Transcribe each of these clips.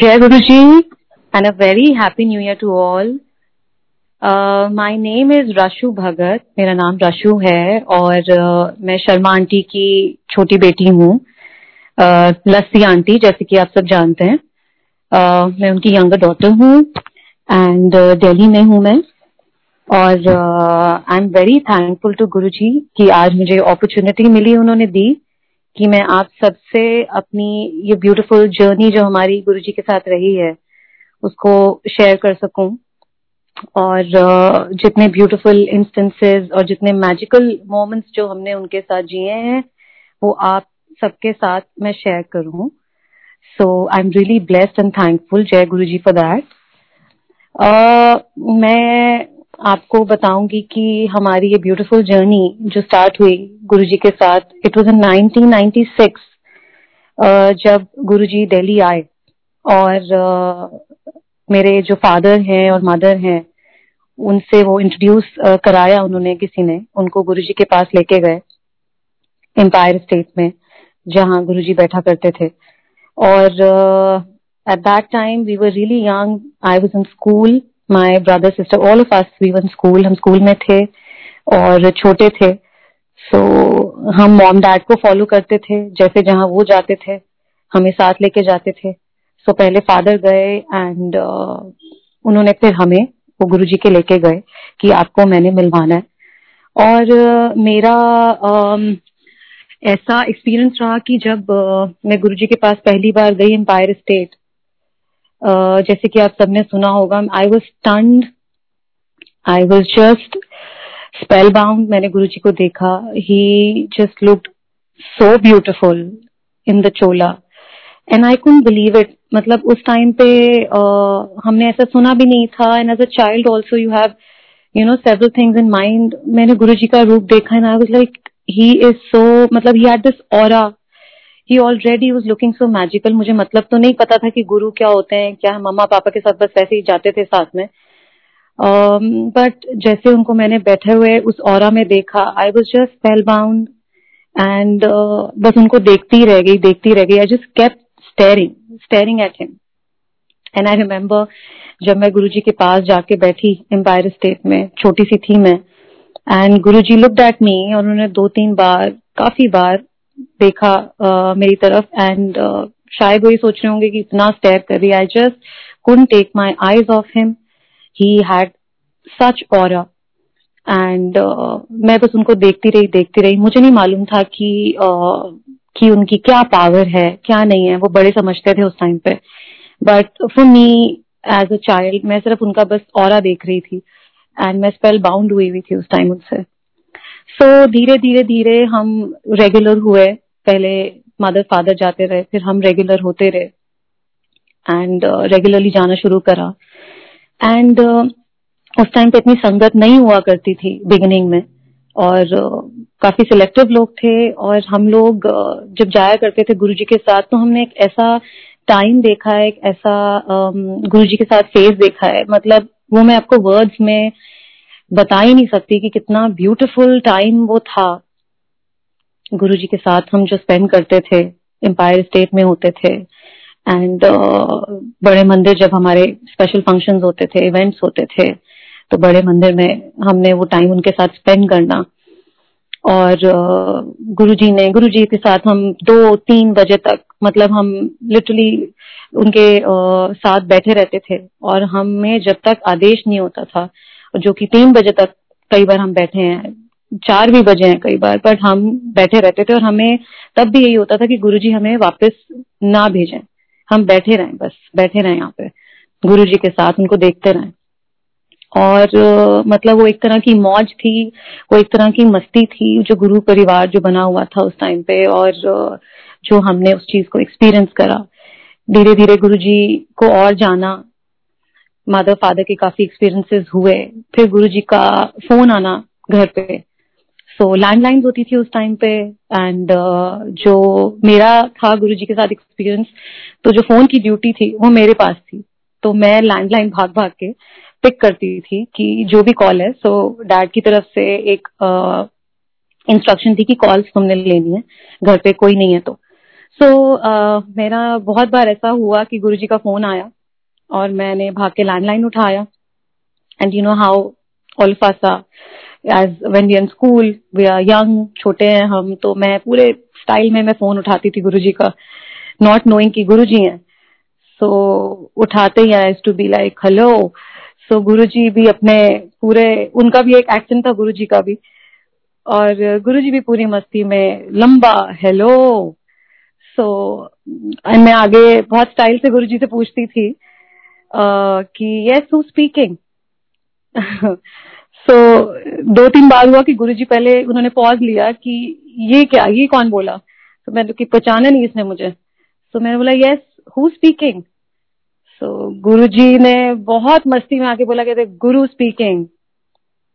Jai Guruji. And a very happy new year to all. Uh, my name is Rashu Bhagat. मेरा नाम रशु है और uh, मैं Sharma aunty की छोटी बेटी हूँ। Uh, लस्सी आंटी जैसे कि आप सब जानते हैं। Uh, मैं उनकी यंगर डॉटर हूँ एंड दिल्ली में हूँ मैं। और I am very thankful to Guru ji कि आज मुझे अपॉर्चुनिटी मिली उन्होंने दी। कि मैं आप सबसे अपनी ये ब्यूटीफुल जर्नी जो हमारी गुरुजी के साथ रही है, उसको शेयर कर सकूँ? और जितने ब्यूटीफुल इंस्टेंसेस और जितने मैजिकल मोमेंट्स जो हमने उनके साथ जिए हैं, वो आप सबके साथ मैं शेयर करूँ। So I am really blessed and thankful जय गुरु जी फॉर दैट मैं आपको बताऊँगी कि हमारी ये ब्यूटीफुल जर्नी जो स्टार्ट हुई गुरुजी के साथ इट वाज इन 1996 जब गुरुजी दिल्ली आए और मेरे जो फादर हैं और मदर हैं, उनसे वो इंट्रोड्यूस कराया उन्होंने किसी ने, उनको गुरुजी के पास लेके गए एम्पायर स्टेट में, जहाँ गुरुजी बैठा करते थे। और at that time we were really young I was in school my brother sister all of us we were school हम स्कूल में थे और छोटे थे। सो so, हम मॉम डैड को फॉलो करते थे जैसे जहाँ वो जाते थे हमें साथ लेके जाते थे। सो so, पहले फादर गए एंड uh, उन्होंने फिर हमें वो गुरु जी के लेके गए कि आपको मैंने मिलवाना है। और uh, मेरा uh, ऐसा एक्सपीरियंस रहा कि जब uh, मैं गुरु जी के पास पहली बार गई एम्पायर स्टेट जैसे कि आप सबने सुना होगा I was stunned I was just spellbound मैंने गुरु जी को देखा. He just looked so beautiful in the chola and I couldn't believe it मतलब उस टाइम पे uh, हमने ऐसा सुना भी नहीं था. And as a child also you have you know several things in mind मैंने गुरु जी का रूप देखा and I was like he is so मतलब he had this aura he already was looking so magical मुझे मतलब तो नहीं पता था कि गुरु क्या होते हैं क्या मम्मा पापा के साथ बस वैसे ही जाते थे साथ में। बट um, जैसे उनको मैंने बैठे हुए उस और में देखा I was just spellbound and बस उनको देखती रह गई देखती रह गई। I just kept staring staring at him and I remember जब मैं गुरुजी के पास जाके बैठी एम्पायर स्टेट में छोटी सी थी मैं and Guruji look at me और उन्होंने दो तीन बार काफ़ी बार देखा uh, मेरी तरफ़ एंड uh, शायद वो ये सोच रहे होंगे कि इतना स्टेयर कर रही I just couldn't take my eyes off him he had such और एंड मैं बस उनको देखती रही देखती रही। मुझे नहीं मालूम था कि uh, कि उनकी क्या पावर है क्या नहीं है। वो बड़े समझते थे उस टाइम पे। But for me as a child मैं सिर्फ़ उनका बस और देख रही थी। एंड मैं स्पेल बाउंड हुई हुई थी उस टाइम उनसे। सो so, धीरे धीरे धीरे हम रेगुलर हुए। पहले मदर फादर जाते रहे फिर हम रेगुलर होते रहे। एंड रेगुलरली uh, जाना शुरू करा। एंड uh, उस टाइम पे इतनी संगत नहीं हुआ करती थी बिगिनिंग में। और uh, काफ़ी सिलेक्टिव लोग थे और हम लोग uh, जब जाया करते थे गुरुजी के साथ तो हमने एक ऐसा टाइम देखा है एक ऐसा um, गुरुजी के साथ फेस देखा है। मतलब वो मैं आपको वर्ड्स में बता ही नहीं सकती कि कितना ब्यूटीफुल टाइम वो था। गुरुजी के साथ हम जो स्पेंड करते थे एम्पायर स्टेट में होते थे। एंड uh, बड़े मंदिर जब हमारे स्पेशल फ़ंक्शन होते थे इवेंट्स होते थे तो बड़े मंदिर में हमने वो टाइम उनके साथ स्पेंड करना। और गुरुजी ने गुरुजी के साथ हम दो तीन बजे तक मतलब हम लिटरली उनके साथ बैठे रहते थे। और हमें जब तक आदेश नहीं होता था जो कि तीन बजे तक कई बार हम बैठे हैं, चार भी बजे हैं कई बार बट हम बैठे रहते थे और हमें तब भी यही होता था कि गुरुजी हमें वापस ना भेजें। हम बैठे रहें बस, बैठे रहें यहाँ पे, गुरुजी के साथ उनको देखते रहें। और मतलब वो एक तरह की मौज थी, वो एक तरह की मस्ती थी, जो गुरु परिवार जो बना हुआ था उस टाइम पे और, जो हमने उस चीज़ को एक्सपीरियंस करा। धीरे धीरे गुरु जी को और जाना मदर फादर के काफ़ी एक्सपीरियंसेस हुए। फिर गुरु जी का फ़ोन आना घर पे। सो लैंडलाइन होती थी उस टाइम पे एंड uh, जो मेरा था गुरु जी के साथ एक्सपीरियंस तो जो फ़ोन की ड्यूटी थी वो मेरे पास थी। तो मैं लैंडलाइन भाग भाग के पिक करती थी कि जो भी कॉल है सो डैड की तरफ़ से एक इंस्ट्रक्शन uh, थी कि कॉल्स तुमने लेनी है घर पे कोई नहीं है तो। सो so, uh, मेरा बहुत बार ऐसा हुआ कि गुरुजी का फ़ोन आया। और मैंने भाग के लैंडलाइन उठाया। And you know how all fossa as when we in school we are young छोटे हैं हम तो मैं पूरे स्टाइल में मैं फ़ोन उठाती थी गुरुजी का नॉट नोइंग कि गुरुजी हैं। सो so, उठाते ही I to be like hello so Guruji भी अपने पूरे उनका भी एक एक्शन था गुरुजी का भी। और गुरुजी भी पूरी मस्ती में लंबा हेलो सो so, मैं आगे बहुत स्टाइल से गुरुजी से पूछती थी। कि यस हु स्पीकिंग सो दो तीन बार हुआ कि गुरुजी पहले उन्होंने पॉज लिया कि ये क्या, ये कौन बोला? तो मैंने कि पहचाना नहीं इसने मुझे। तो मैंने बोला yes who speaking so Guruji ने बहुत मस्ती में आके बोला, कहते, गुरु speaking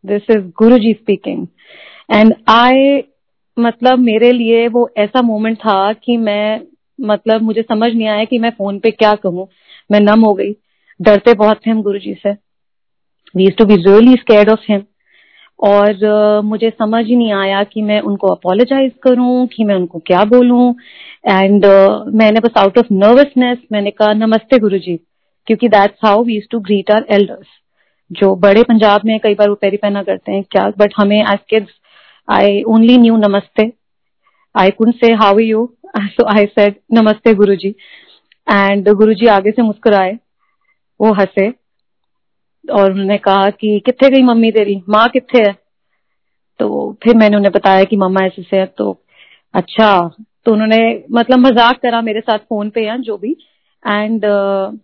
this is Guru ji speaking and I मतलब मेरे लिए वो ऐसा मोमेंट था कि मैं मतलब मुझे समझ नहीं आया कि मैं फ़ोन पे क्या कहूँ। मैं नम हो गई। डरते बहुत थे हम गुरु जी से we to be really scared of him और uh, मुझे समझ ही नहीं आया कि मैं उनको अपोलोजाइज करूँ कि मैं उनको क्या बोलूँ एंड uh, मैंने बस आउट ऑफ़ नर्वसनेस मैंने कहा नमस्ते गुरु जी क्योंकि that's how we to greet our elders जो बड़े पंजाब में कई बार वो पेरी पहना करते हैं क्या बट हमें as kids I only knew namaste. I couldn't say how are you. So I said namaste Guruji. And Guruji आगे से मुस्कुराए वो हंसे और उन्होंने कहा कि कितने गई मम्मी तेरी? माँ कितने है? तो फिर मैंने उन्हें बताया कि मम्मा ऐसे से है। तो अच्छा तो उन्होंने मतलब मज़ाक करा मेरे साथ फ़ोन पे या जो भी। एंड uh,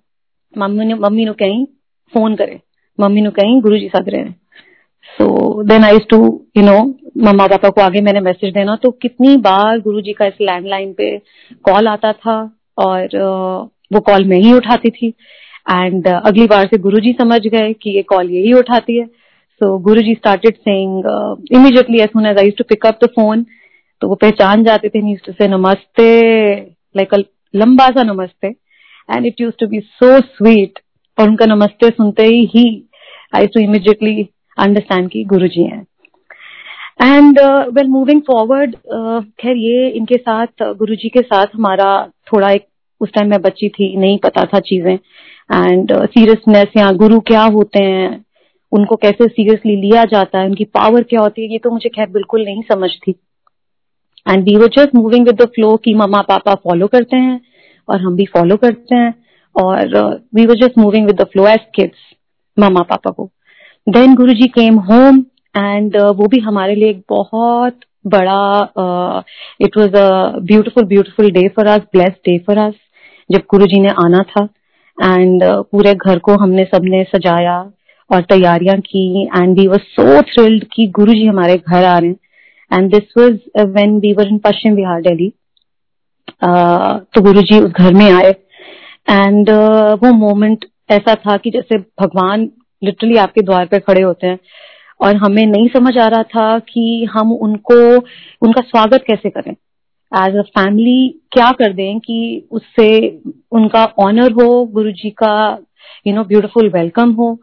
मम्मी ने मम्मी ने कहीं फ़ोन करे। मम्मी ने कहीं गुरु जी साथ रहे। So then I to you know mama papa को आगे मैंने मैसेज देना। तो कितनी बार गुरु जी का इस लैंडलाइन पे कॉल आता था और वो कॉल मैं ही उठाती थी। एंड uh, अगली बार से गुरुजी समझ गए कि ये कॉल यही उठाती है। So Guruji started saying immediately as soon as I to pick up the phone तो वो पहचान जाते थे यूज़ टू से नमस्ते लाइक लंबा सा नमस्ते। And it use to be so sweet और उनका नमस्ते सुनते ही ही आई टू इमीडिएटली अंडरस्टैंड की गुरु जी हैं एंड वेल मूविंग फॉरवर्ड खैर ये इनके साथ गुरु जी के साथ हमारा थोड़ा एक उस टाइम मैं बच्ची थी नहीं पता था चीज़ें। एंड सीरियसनेस या गुरु क्या होते हैं? उनको कैसे सीरियसली लिया जाता है? उनकी पावर क्या होती है? ये तो मुझे खैर बिल्कुल नहीं समझ थी and we were just moving with the flow कि मम्मा पापा फॉलो करते हैं और हम भी फॉलो करते हैं। और we were just moving with the flow as kids mama papa को। Then Guru ji came home and वो भी हमारे लिए एक बहुत बड़ा it was a beautiful beautiful day for us blessed day for us जब गुरु जी ने आना था। एंड uh, पूरे घर को हमने सबने सजाया और तैयारियाँ की and we were so thrilled कि गुरु जी हमारे घर आ रहे हैं। And this was when we were in Paschim Vihar Delhi तो गुरु जी उस घर में आए। एंड uh, वो मोमेंट ऐसा था कि जैसे भगवान लिटरली आपके द्वार पे खड़े होते हैं। और हमें नहीं समझ आ रहा था कि हम उनको उनका स्वागत कैसे करें। एज अ फैमिली क्या कर दें कि उससे उनका ऑनर हो गुरु जी का यू नो ब्यूटिफुल वेलकम हो।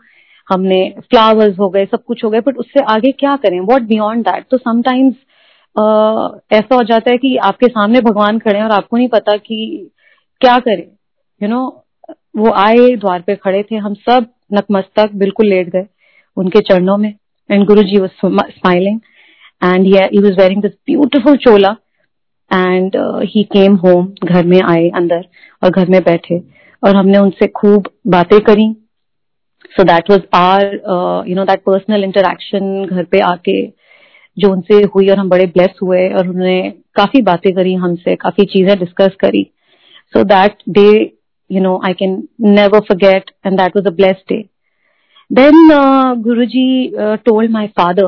हमने फ्लावर्स हो गए सब कुछ हो गए बट उससे आगे क्या करें? वॉट बियॉन्ड दैट तो समटाइम्स ऐसा हो जाता है कि आपके सामने भगवान खड़े हैं और आपको नहीं पता कि क्या करें। यू you नो know, वो आए द्वार पे खड़े थे हम सब नतमस्तक बिल्कुल लेट गए उनके चरणों में। And Guru ji was smiling and he was wearing this beautiful Chola and he came home घर में आए अंदर और घर में बैठे और हमने उनसे खूब बातें करी। So that was our you know that personal interaction घर पे आके जो उनसे हुई और हम बड़े ब्लेस हुए और उन्होंने काफ़ी बातें करी हमसे काफ़ी चीज़ें डिस्कस करी। So that day you know I can forget and that was a blessed day. Then uh, guruji uh, told my father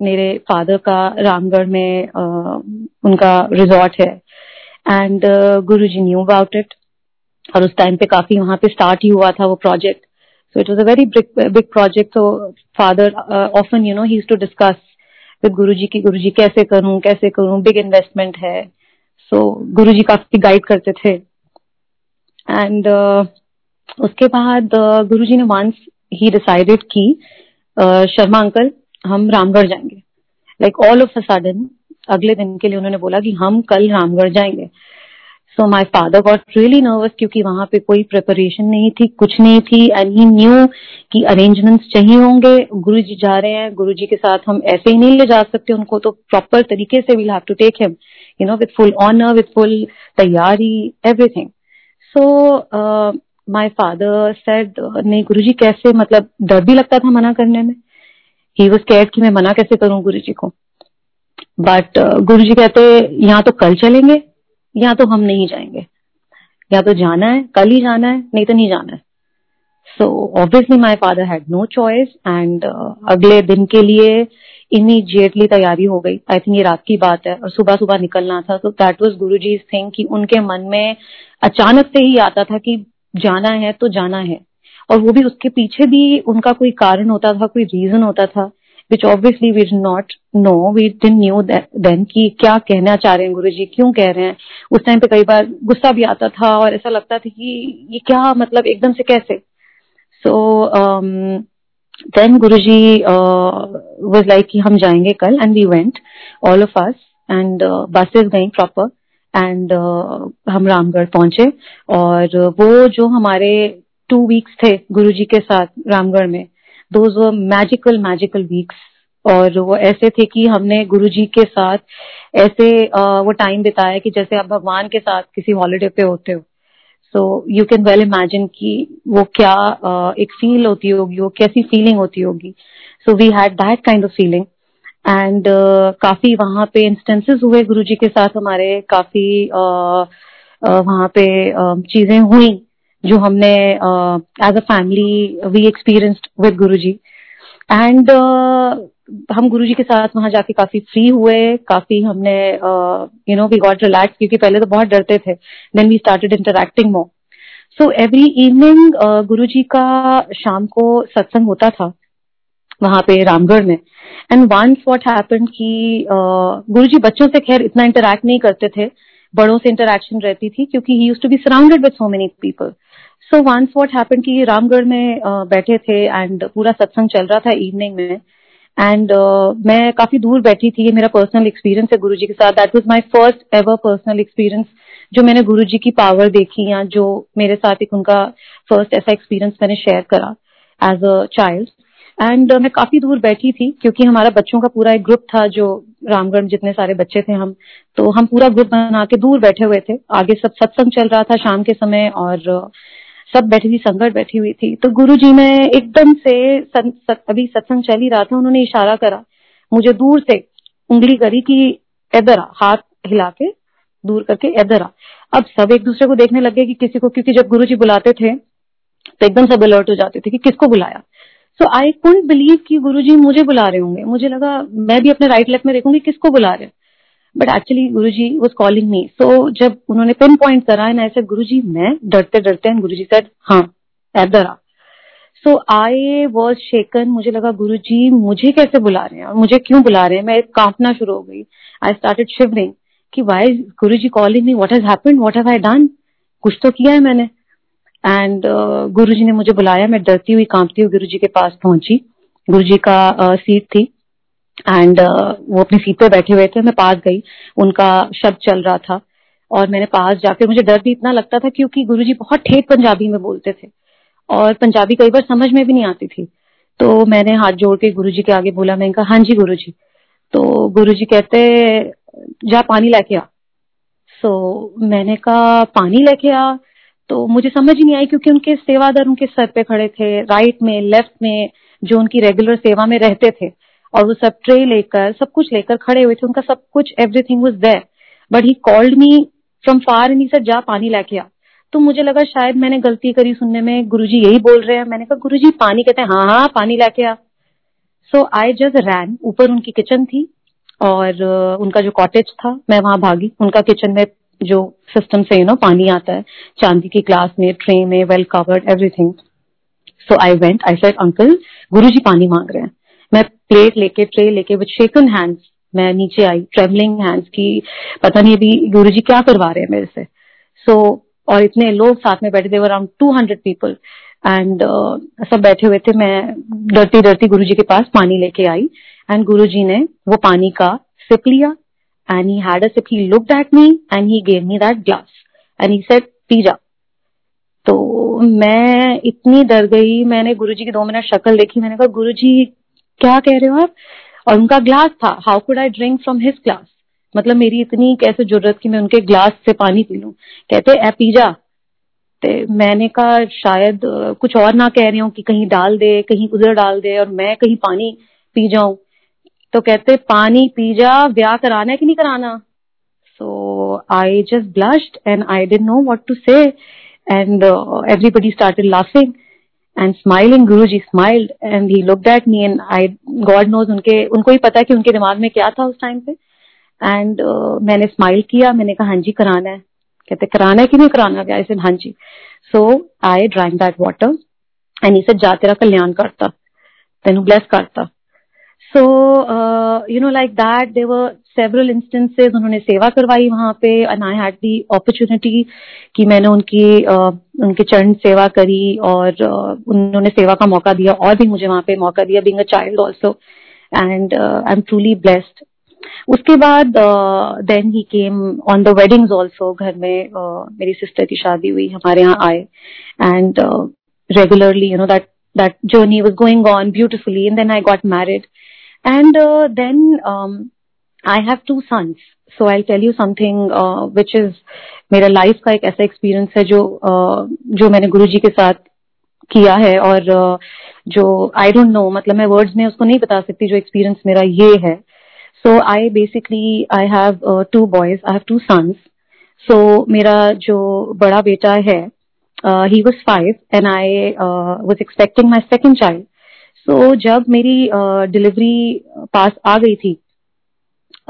मेरे फादर का रामगढ़ में uh, उनका रिजॉर्ट है। And Guru ji knew about it और उस टाइम पे काफ़ी वहाँ पे स्टार्ट ही हुआ था वो project so it was a very big project तो father often you know he to discuss with Guru ji की गुरु जी कैसे करूँ कैसे करूँ? बिग इन्वेस्टमेंट है। सो so, गुरु जी काफ़ी गाइड करते थे। एंड uh, उसके बाद uh, गुरु जी ने वंस ही डिसाइडेड की uh, शर्मा अंकल हम रामगढ़ जाएँगे। Like all of a sudden अगले दिन के लिए उन्होंने बोला कि हम कल रामगढ़ जाएँगे। So my father got really nervous क्योंकि वहाँ पे कोई प्रिपरेशन नहीं थी, कुछ नहीं थी एंड ही न्यू कि अरेंजमेंट्स चाहिए होंगे। गुरु जी जा रहे हैं गुरु जी के साथ हम ऐसे ही नहीं ले जा सकते, उनको तो प्रॉपर तरीके से we'll have to take him you know with full honour with full तैयारी everything so my father said नहीं गुरु जी कैसे? मतलब डर भी लगता था मना करने में? ही वॉज़ कैड कि मैं मना कैसे करूँ गुरु जी को। बट uh, गुरु जी कहते यहाँ तो कल चलेंगे या तो हम नहीं जाएँगे। या तो जाना है कल ही जाना है नहीं तो नहीं जाना है। So obviously my father had no choice and अगले दिन के लिए इमीजिएटली तैयारी हो गई। आई थिंक ये रात की बात है और सुबह सुबह निकलना था। तो that was Guru ji thing कि उनके मन में अचानक से ही आता था कि जाना है तो जाना है। और वो भी उसके पीछे भी उनका कोई कारण होता था, कोई रीजन होता था which obviously we not know we didn't knew then कि क्या कहना चाह रहे हैं गुरु जी क्यों कह रहे हैं। उस टाइम पे कई बार गुस्सा भी आता था और ऐसा लगता था कि ये क्या मतलब एकदम से कैसे? So then Guru ji was like कि हम जाएँगे कल and we went all of us and buses गई प्रॉपर एंड हम रामगढ़ पहुँचे। और वो जो हमारे टू वीक्स थे गुरु जी के साथ रामगढ़ में। दोज मैजिकल मैजिकल वीक्स और वो ऐसे थे कि हमने गुरु जी के साथ ऐसे वो टाइम बिताया कि जैसे आप भगवान के साथ किसी हॉलीडे पे होते हो। So you can well imagine कि वो क्या एक फील होती होगी वो कैसी फीलिंग होती होगी। So we had that kind of feeling and काफ़ी वहाँ पे इंस्टेंसेस हुए गुरु जी के साथ हमारे काफ़ी uh, uh, वहाँ पे uh, चीज़ें हुई। जो हमने as a family we experienced with Guru ji and हम गुरु जी के साथ वहाँ जाके काफ़ी फ्री हुए, काफ़ी हमने you know we got relax क्योंकि पहले तो बहुत डरते थे। Then we started interacting more so every evening Guru ji का शाम को सत्संग होता था वहाँ पे रामगढ़ में। एंड वंस व्हाट हैपेंड कि गुरु जी बच्चों से खैर इतना इंटरेक्ट नहीं करते थे। बड़ों से इंटरेक्शन रहती थी क्योंकि he use to be surrounded with so many people so once what happen कि रामगढ़ में uh, बैठे थे एंड पूरा सत्संग चल रहा था इवनिंग में एंड uh, मैं काफ़ी दूर बैठी थी ये मेरा पर्सनल एक्सपीरियंस है गुरु जी के साथ। That was my first ever personal experience जो मैंने गुरु जी की पावर देखी या जो मेरे साथ एक उनका फ़र्स्ट ऐसा एक्सपीरियंस मैंने शेयर करा एज अ चाइल्ड एंड मैं काफ़ी दूर बैठी थी क्योंकि हमारा बच्चों का पूरा एक ग्रुप था जो रामगढ़ जितने सारे बच्चे थे हम। तो हम पूरा ग्रुप बना के दूर बैठे हुए थे। आगे सब सत्संग चल रहा था शाम के समय और सब बैठी हुई संगत बैठी हुई थी। तो गुरु जी ने एकदम से सत, सत, अभी सत्संग चल ही रहा था उन्होंने इशारा करा मुझे दूर से उंगली करी कि इधर आ हाथ हिला के दूर करके इधर आ। अब सब एक दूसरे को देखने लगे कि किसी को क्योंकि जब गुरु जी बुलाते थे तो एकदम सब अलर्ट हो जाते थे कि किसको बुलाया। सो आई कुंट बिलीव कि गुरु जी मुझे बुला रहे होंगे। मुझे लगा मैं भी अपने राइट लेफ़्ट में देखूँगी किसको बुला रहे but actually Guru ji was calling me सो जब उन्होंने पिन पॉइंट करा एंड ऐसे गुरु जी मैं डरते डरते एंड गुरु जी सेड हाँ आ सो आई वॉज़ शेकन मुझे लगा गुरु जी मुझे कैसे बुला रहे हैं? और मुझे क्यों बुला रहे हैं? मैं कांपना शुरू हो गई. आई स्टार्टेड शिवरिंग कि why Guru ji calling me what has happened what have I done कुछ तो किया है मैंने. एंड uh, गुरु जी ने मुझे बुलाया. मैं डरती हुई कांपती हुई गुरु जी के पास पहुँची. गुरु जी का uh, सीट थी. एंड uh, वो अपनी सीट पे बैठे हुए थे मैं पास गई उनका शब्द चल रहा था। और मैंने पास जाकर मुझे डर भी इतना लगता था क्योंकि गुरुजी बहुत ठेठ पंजाबी में बोलते थे। और पंजाबी कई बार समझ में भी नहीं आती थी। तो मैंने हाथ जोड़ के गुरु जी के आगे बोला मैंने कहा हाँ जी गुरु जी तो गुरु जी कहते जा पानी लेके आ। सो so, मैंने कहा पानी लेके आ? तो मुझे समझ ही नहीं आई क्योंकि उनके सेवादार उनके सर पे खड़े थे राइट में लेफ़्ट में जो उनकी रेगुलर सेवा में रहते थे। और वो सब ट्रे लेकर, सब कुछ लेकर खड़े हुए थे, उनका सब कुछ everything was there but he called me from far and said जा पानी लेके आ. तो मुझे लगा शायद मैंने गलती करी सुनने में, गुरुजी यही बोल रहे हैं। मैंने कहा, गुरुजी, पानी कहते हैं हाँ हाँ पानी लेके आ. सो आई जस्ट रैन ऊपर उनकी किचन थी और उनका जो कॉटेज था, मैं वहाँ भागी। उनका किचन में जो सिस्टम से यू नो पानी आता है, चांदी की ग्लास में ट्रे में well covered everything so I went I said uncle Guruji पानी मांग रहे हैं. मैं प्लेट लेके ट्रे लेके विद शेकन हैंड्स मैं नीचे आई ट्रेवलिंग हैंड्स की पता नहीं अभी गुरु जी क्या करवा रहे हैं मेरे से। सो so, और इतने लोग साथ में बैठे थे around two hundred people and सब बैठे हुए थे मैं डरती डरती गुरु जी के पास पानी लेके आई। एंड गुरु जी ने वो पानी का सिप लिया and he had a sip he looked at me and he gave me that glass and he said P जा तो मैं इतनी डर गई मैंने गुरुजी की दो मिनट शक्ल देखी मैंने कहा गुरुजी क्या कह रहे हो आप? और उनका ग्लास था. How could I drink from his glass मतलब मेरी इतनी कैसे ज़रूरत की मैं उनके ग्लास से पानी पी लूँ? कहते, ए, पी जा. ते मैंने कहा, शायद कुछ और ना कह रही हूँ कि कहीं डाल दे, कहीं उधर डाल दे और मैं कहीं पानी पी जाऊँ. तो कहते, पानी पी जा, ब्याह कराना है कि नहीं कराना? So I just blushed and I didn't know what to say and everybody started laughing and smiling Guru ji smiled and he look at me and I God knows उनके उनको ही पता है कि उनके दिमाग में क्या था उस टाइम पे। एंड uh, मैंने स्माइल किया मैंने कहा हाँ जी कराना है। कहते कराना है कि नहीं कराना? क्या इसे हाँ जी. So I drank that water and इसे जा तेरा कल्याण करता। तेन ब्लेस करता। So you know like that there were several instances उन्होंने सेवा करवाई वहाँ पे and I had the opportunity कि मैंने उनकी uh, उनके चरण सेवा करी और uh, उन्होंने सेवा का मौका दिया और भी मुझे वहाँ पे मौका दिया being a child also and I am truly blessed उसके बाद then he came on the weddings also घर में uh, मेरी सिस्टर की शादी हुई हमारे यहाँ आए. And regularly you know that that journey was going on beautifully and then i got married. and uh, then um, i have two sons so i'll tell you something uh, which is मेरा life का एक ऐसा experience है जो uh, जो मैंने गुरुजी के साथ किया है और uh, जो आई डोंट नो मतलब मैं वर्ड्स में उसको नहीं बता सकती जो एक्सपीरियंस मेरा ये है So I basically I have uh, two boys. I have two sons. So मेरा जो बड़ा बेटा है uh, he was five and I uh, was expecting my second child. So जब मेरी डिलीवरी पास आ गई थी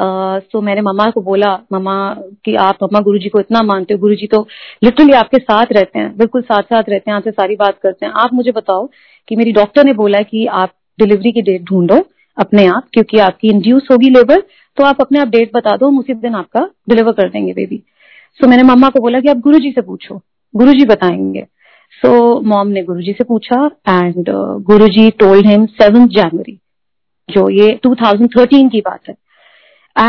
uh, so मैंने मम्मा को बोला मम्मा कि आप मम्मा गुरुजी को इतना मानते हो गुरुजी तो लिटरली आपके साथ रहते हैं बिल्कुल साथ साथ रहते हैं आपसे सारी बात करते हैं आप मुझे बताओ कि मेरी डॉक्टर ने बोला कि आप डिलीवरी की डेट ढूंढो अपने आप क्योंकि आपकी इंड्यूस होगी लेबर तो आप अपने आप डेट बता दो हम उसी दिन आपका डिलीवर कर देंगे बेबी सो so, मैंने मम्मा को बोला कि आप गुरुजी से पूछो गुरुजी बताएँगे सो so, मॉम ने गुरुजी से पूछा and Guruji told him seven January जो ये 2013 की बात है।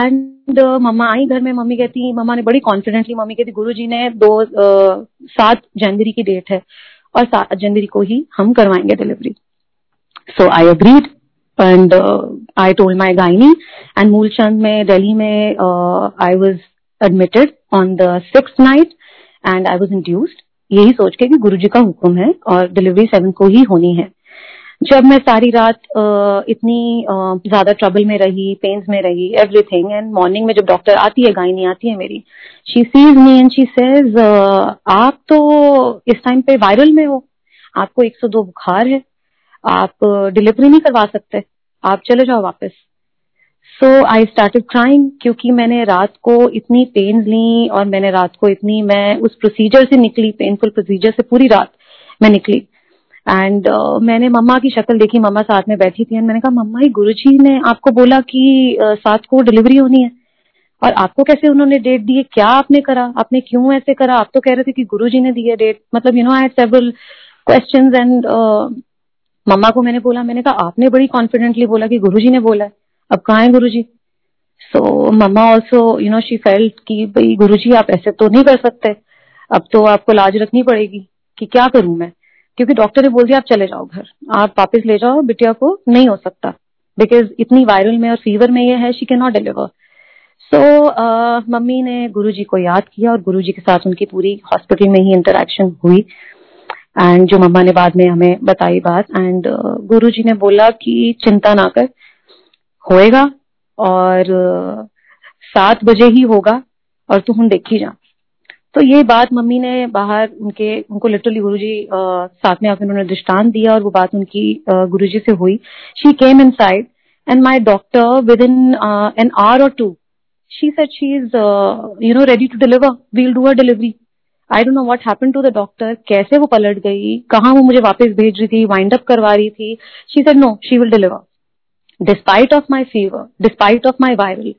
एंड uh, मम्मा आई घर में मम्मी कहती मम्मा ने बड़ी कॉन्फिडेंटली मम्मी कहती गुरुजी ने दो सात uh, जनवरी की डेट है और सात जनवरी को ही हम करवाएँगे delivery so I agreed and I told my my and Moolchand में Delhi में I was admitted on the six night and I was induced यही सोच के कि गुरु जी का हुक्म है और डिलीवरी सेवन को ही होनी है। जब मैं सारी रात इतनी ज़्यादा ट्रबल में रही पेन्स में रही एवरीथिंग एंड मॉर्निंग में जब डॉक्टर आती है, गायनी आती है मेरी she sees me and she says आप तो इस टाइम पे वायरल में हो, आपको 102 बुखार है, आप डिलीवरी नहीं करवा सकते, आप चले जाओ वापस। सो आई स्टार्टेड क्राइंग क्योंकि मैंने रात को इतनी पेन ली और मैंने रात को इतनी मैं उस प्रोसीजर से निकली पेनफुल प्रोसीजर से पूरी रात मैं निकली। एंड uh, मैंने मम्मा की शक्ल देखी मम्मा साथ में बैठी थी। एंड मैंने कहा मम्मा ही गुरुजी ने आपको बोला कि uh, सात को डिलीवरी होनी है। और आपको कैसे उन्होंने डेट दी है क्या आपने करा? आपने क्यों ऐसे करा? आप तो कह रहे थे कि गुरुजी ने दी है डेट मतलब you know I several questions and mama को मैंने बोला मैंने कहा आपने बड़ी कॉन्फिडेंटली बोला कि गुरुजी ने बोला है। अब कहा है Guru ji so mama also you know she felt कि भाई गुरु जी आप ऐसे तो नहीं कर सकते। अब तो आपको लाज रखनी पड़ेगी कि क्या करूँ मैं? क्योंकि डॉक्टर ने बोल दिया आप चले जाओ घर। आप वापस ले जाओ बिटिया को नहीं हो सकता। बिकॉज़ इतनी वायरल में और फीवर में ये है she can not deliver so mummy ने गुरुजी को याद किया और गुरुजी के साथ उनकी पूरी हॉस्पिटल में ही इंटरेक्शन हुई। एंड जो मम्मा ने बाद में हमें बताई बात एंड uh, गुरु जी ने बोला कि चिंता ना कर। होएगा और सात बजे ही होगा और तू हम देखी जा। तो ये बात मम्मी ने बाहर उनके, उनको लिटरली गुरु जी साथ में आकर उन्होंने दृष्टान दिया और वो बात उनकी गुरु जी से हुई। She came in side and my doctor with in an hour or two she said she is you know ready to deliver we'll do uh delivery I don't know what happen to the doctor कैसे वो पलट गई, कहाँ वो मुझे वापस भेज रही थी वाइंड अप करवा रही थी। She said no she will deliver despite of my fever despite of my viral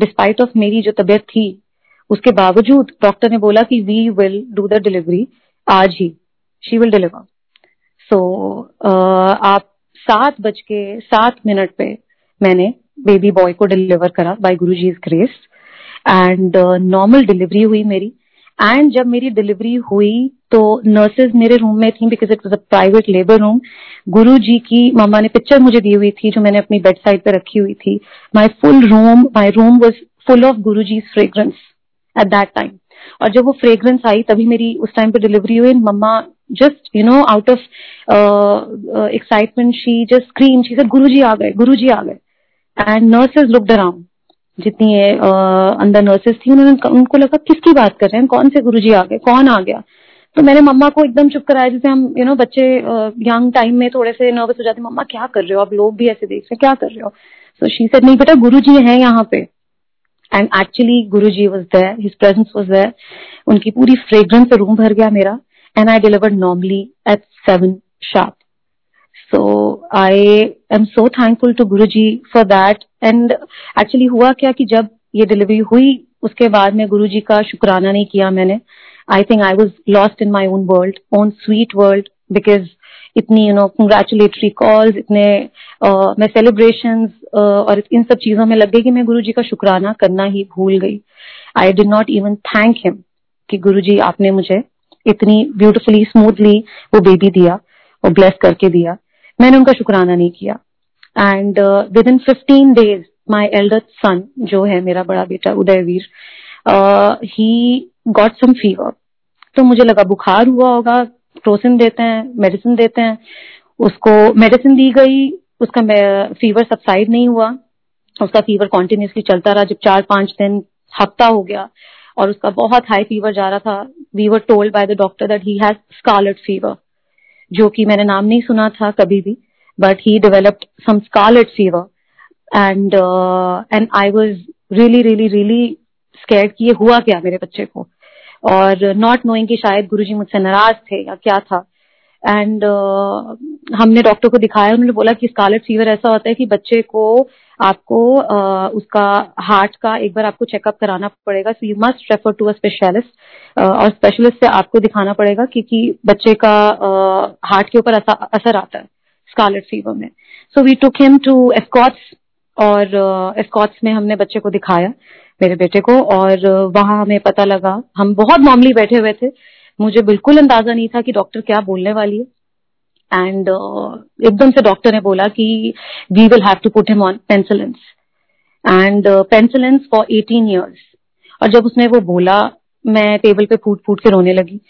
despite of मेरी जो तबियत थी, उसके बावजूद डॉक्टर ने बोला कि we will do the delivery आज ही. शी विल डिलीवर सो आप सात बज के सात मिनट पे मैंने बेबी बॉय को डिलीवर करा by Guru ji grace and normal delivery हुई मेरी. एंड जब मेरी डिलीवरी हुई तो नर्सेज मेरे रूम में थी because it was a private labour room Guru ji की मम्मा ने पिक्चर मुझे दी हुई थी, जो मैंने अपनी बेड साइड पे रखी हुई थी. My full room my room was full of Guru ji fragrance at that time और जब वो फ्रेग्रेंस आई, तभी मेरी उस टाइम पे डिलीवरी हुई मम्मा just you know out of excitement she just scream she Guru ji आ गए, गुरु जी आ गए. एंड नर्सेज लुकड अराउंड जितनी अंदर नर्सेस थी, उन्होंने उनको लगा, किसकी बात कर रहे हैं? कौन से गुरुजी आ गए? कौन आ गया? तो मैंने मम्मा को एकदम चुप कराया, जैसे हम यू नो बच्चे यंग टाइम में थोड़े से नर्वस हो जाते, मम्मा, क्या कर रहे हो? आप लोग भी ऐसे देख रहे हैं, क्या कर रहे हो? सो शी सेड नहीं बेटा गुरु जी है यहाँ पे. And actually Guru ji was there his presence was there उनकी पूरी फ्रेग्रेंस से रूम भर गया मेरा and I delivered normally at seven sharp so I am so thankful to Guru ji for that and actually हुआ क्या कि जब ये डिलीवरी हुई उसके बाद में गुरु जी का शुक्राना नहीं किया मैंने। I think I was lost in my own world own sweet world because इतनी यू नो कंग्रेचुलेटरी कॉल्स इतने uh, मैं सेलिब्रेशन uh, और इन सब चीज़ों में लग गई कि मैं गुरु जी का शुक्राना करना ही भूल गई। I did not even thank him कि गुरु जी आपने मुझे इतनी ब्यूटिफुली स्मूथली वो बेबी दिया और ब्लेस करके दिया। मैंने उनका शुक्राना नहीं किया। And within fifteen days my elder son जो है मेरा बड़ा बेटा Udayveer he got some fever तो मुझे लगा बुखार हुआ होगा क्रोसिन देते हैं मेडिसिन देते हैं। उसको मेडिसिन दी गई, उसका फीवर सबसाइड नहीं हुआ। उसका फीवर कॉन्टिन्यूसली चलता रहा। जब चार पाँच दिन, हफ़्ता हो गया, और उसका बहुत हाई फीवर जा रहा था। We were told by the doctor that he has scarlet fever जो कि मैंने नाम नहीं सुना था कभी भी but he developed some scarlet fever and and I was really really really scared कि ये हुआ क्या मेरे बच्चे को? और नॉट नोइंग कि शायद गुरुजी मुझसे नाराज़ थे या क्या था। एंड uh, हमने डॉक्टर को दिखाया उन्होंने बोला कि स्कारलेट फीवर ऐसा होता है कि बच्चे को आपको उसका हार्ट का एक बार आपको चेकअप कराना पड़ेगा। So you must refer to a specialist और स्पेशलिस्ट से आपको दिखाना पड़ेगा क्योंकि बच्चे का हार्ट के ऊपर असर आता है स्कारलेट फीवर में। So we took him to Escorts और एस्कॉट्स में हमने बच्चे को दिखाया मेरे बेटे को और uh, वहाँ हमें पता लगा। हम बहुत नॉर्मली बैठे हुए थे। मुझे बिल्कुल अंदाज़ा नहीं था कि डॉक्टर क्या बोलने वाली है। एंड uh, एकदम से डॉक्टर ने बोला कि we will have to put him on penicillin and penicillin for eighteen years और जब उसने वो बोला मैं टेबल पे फूट फूट के रोने लगी।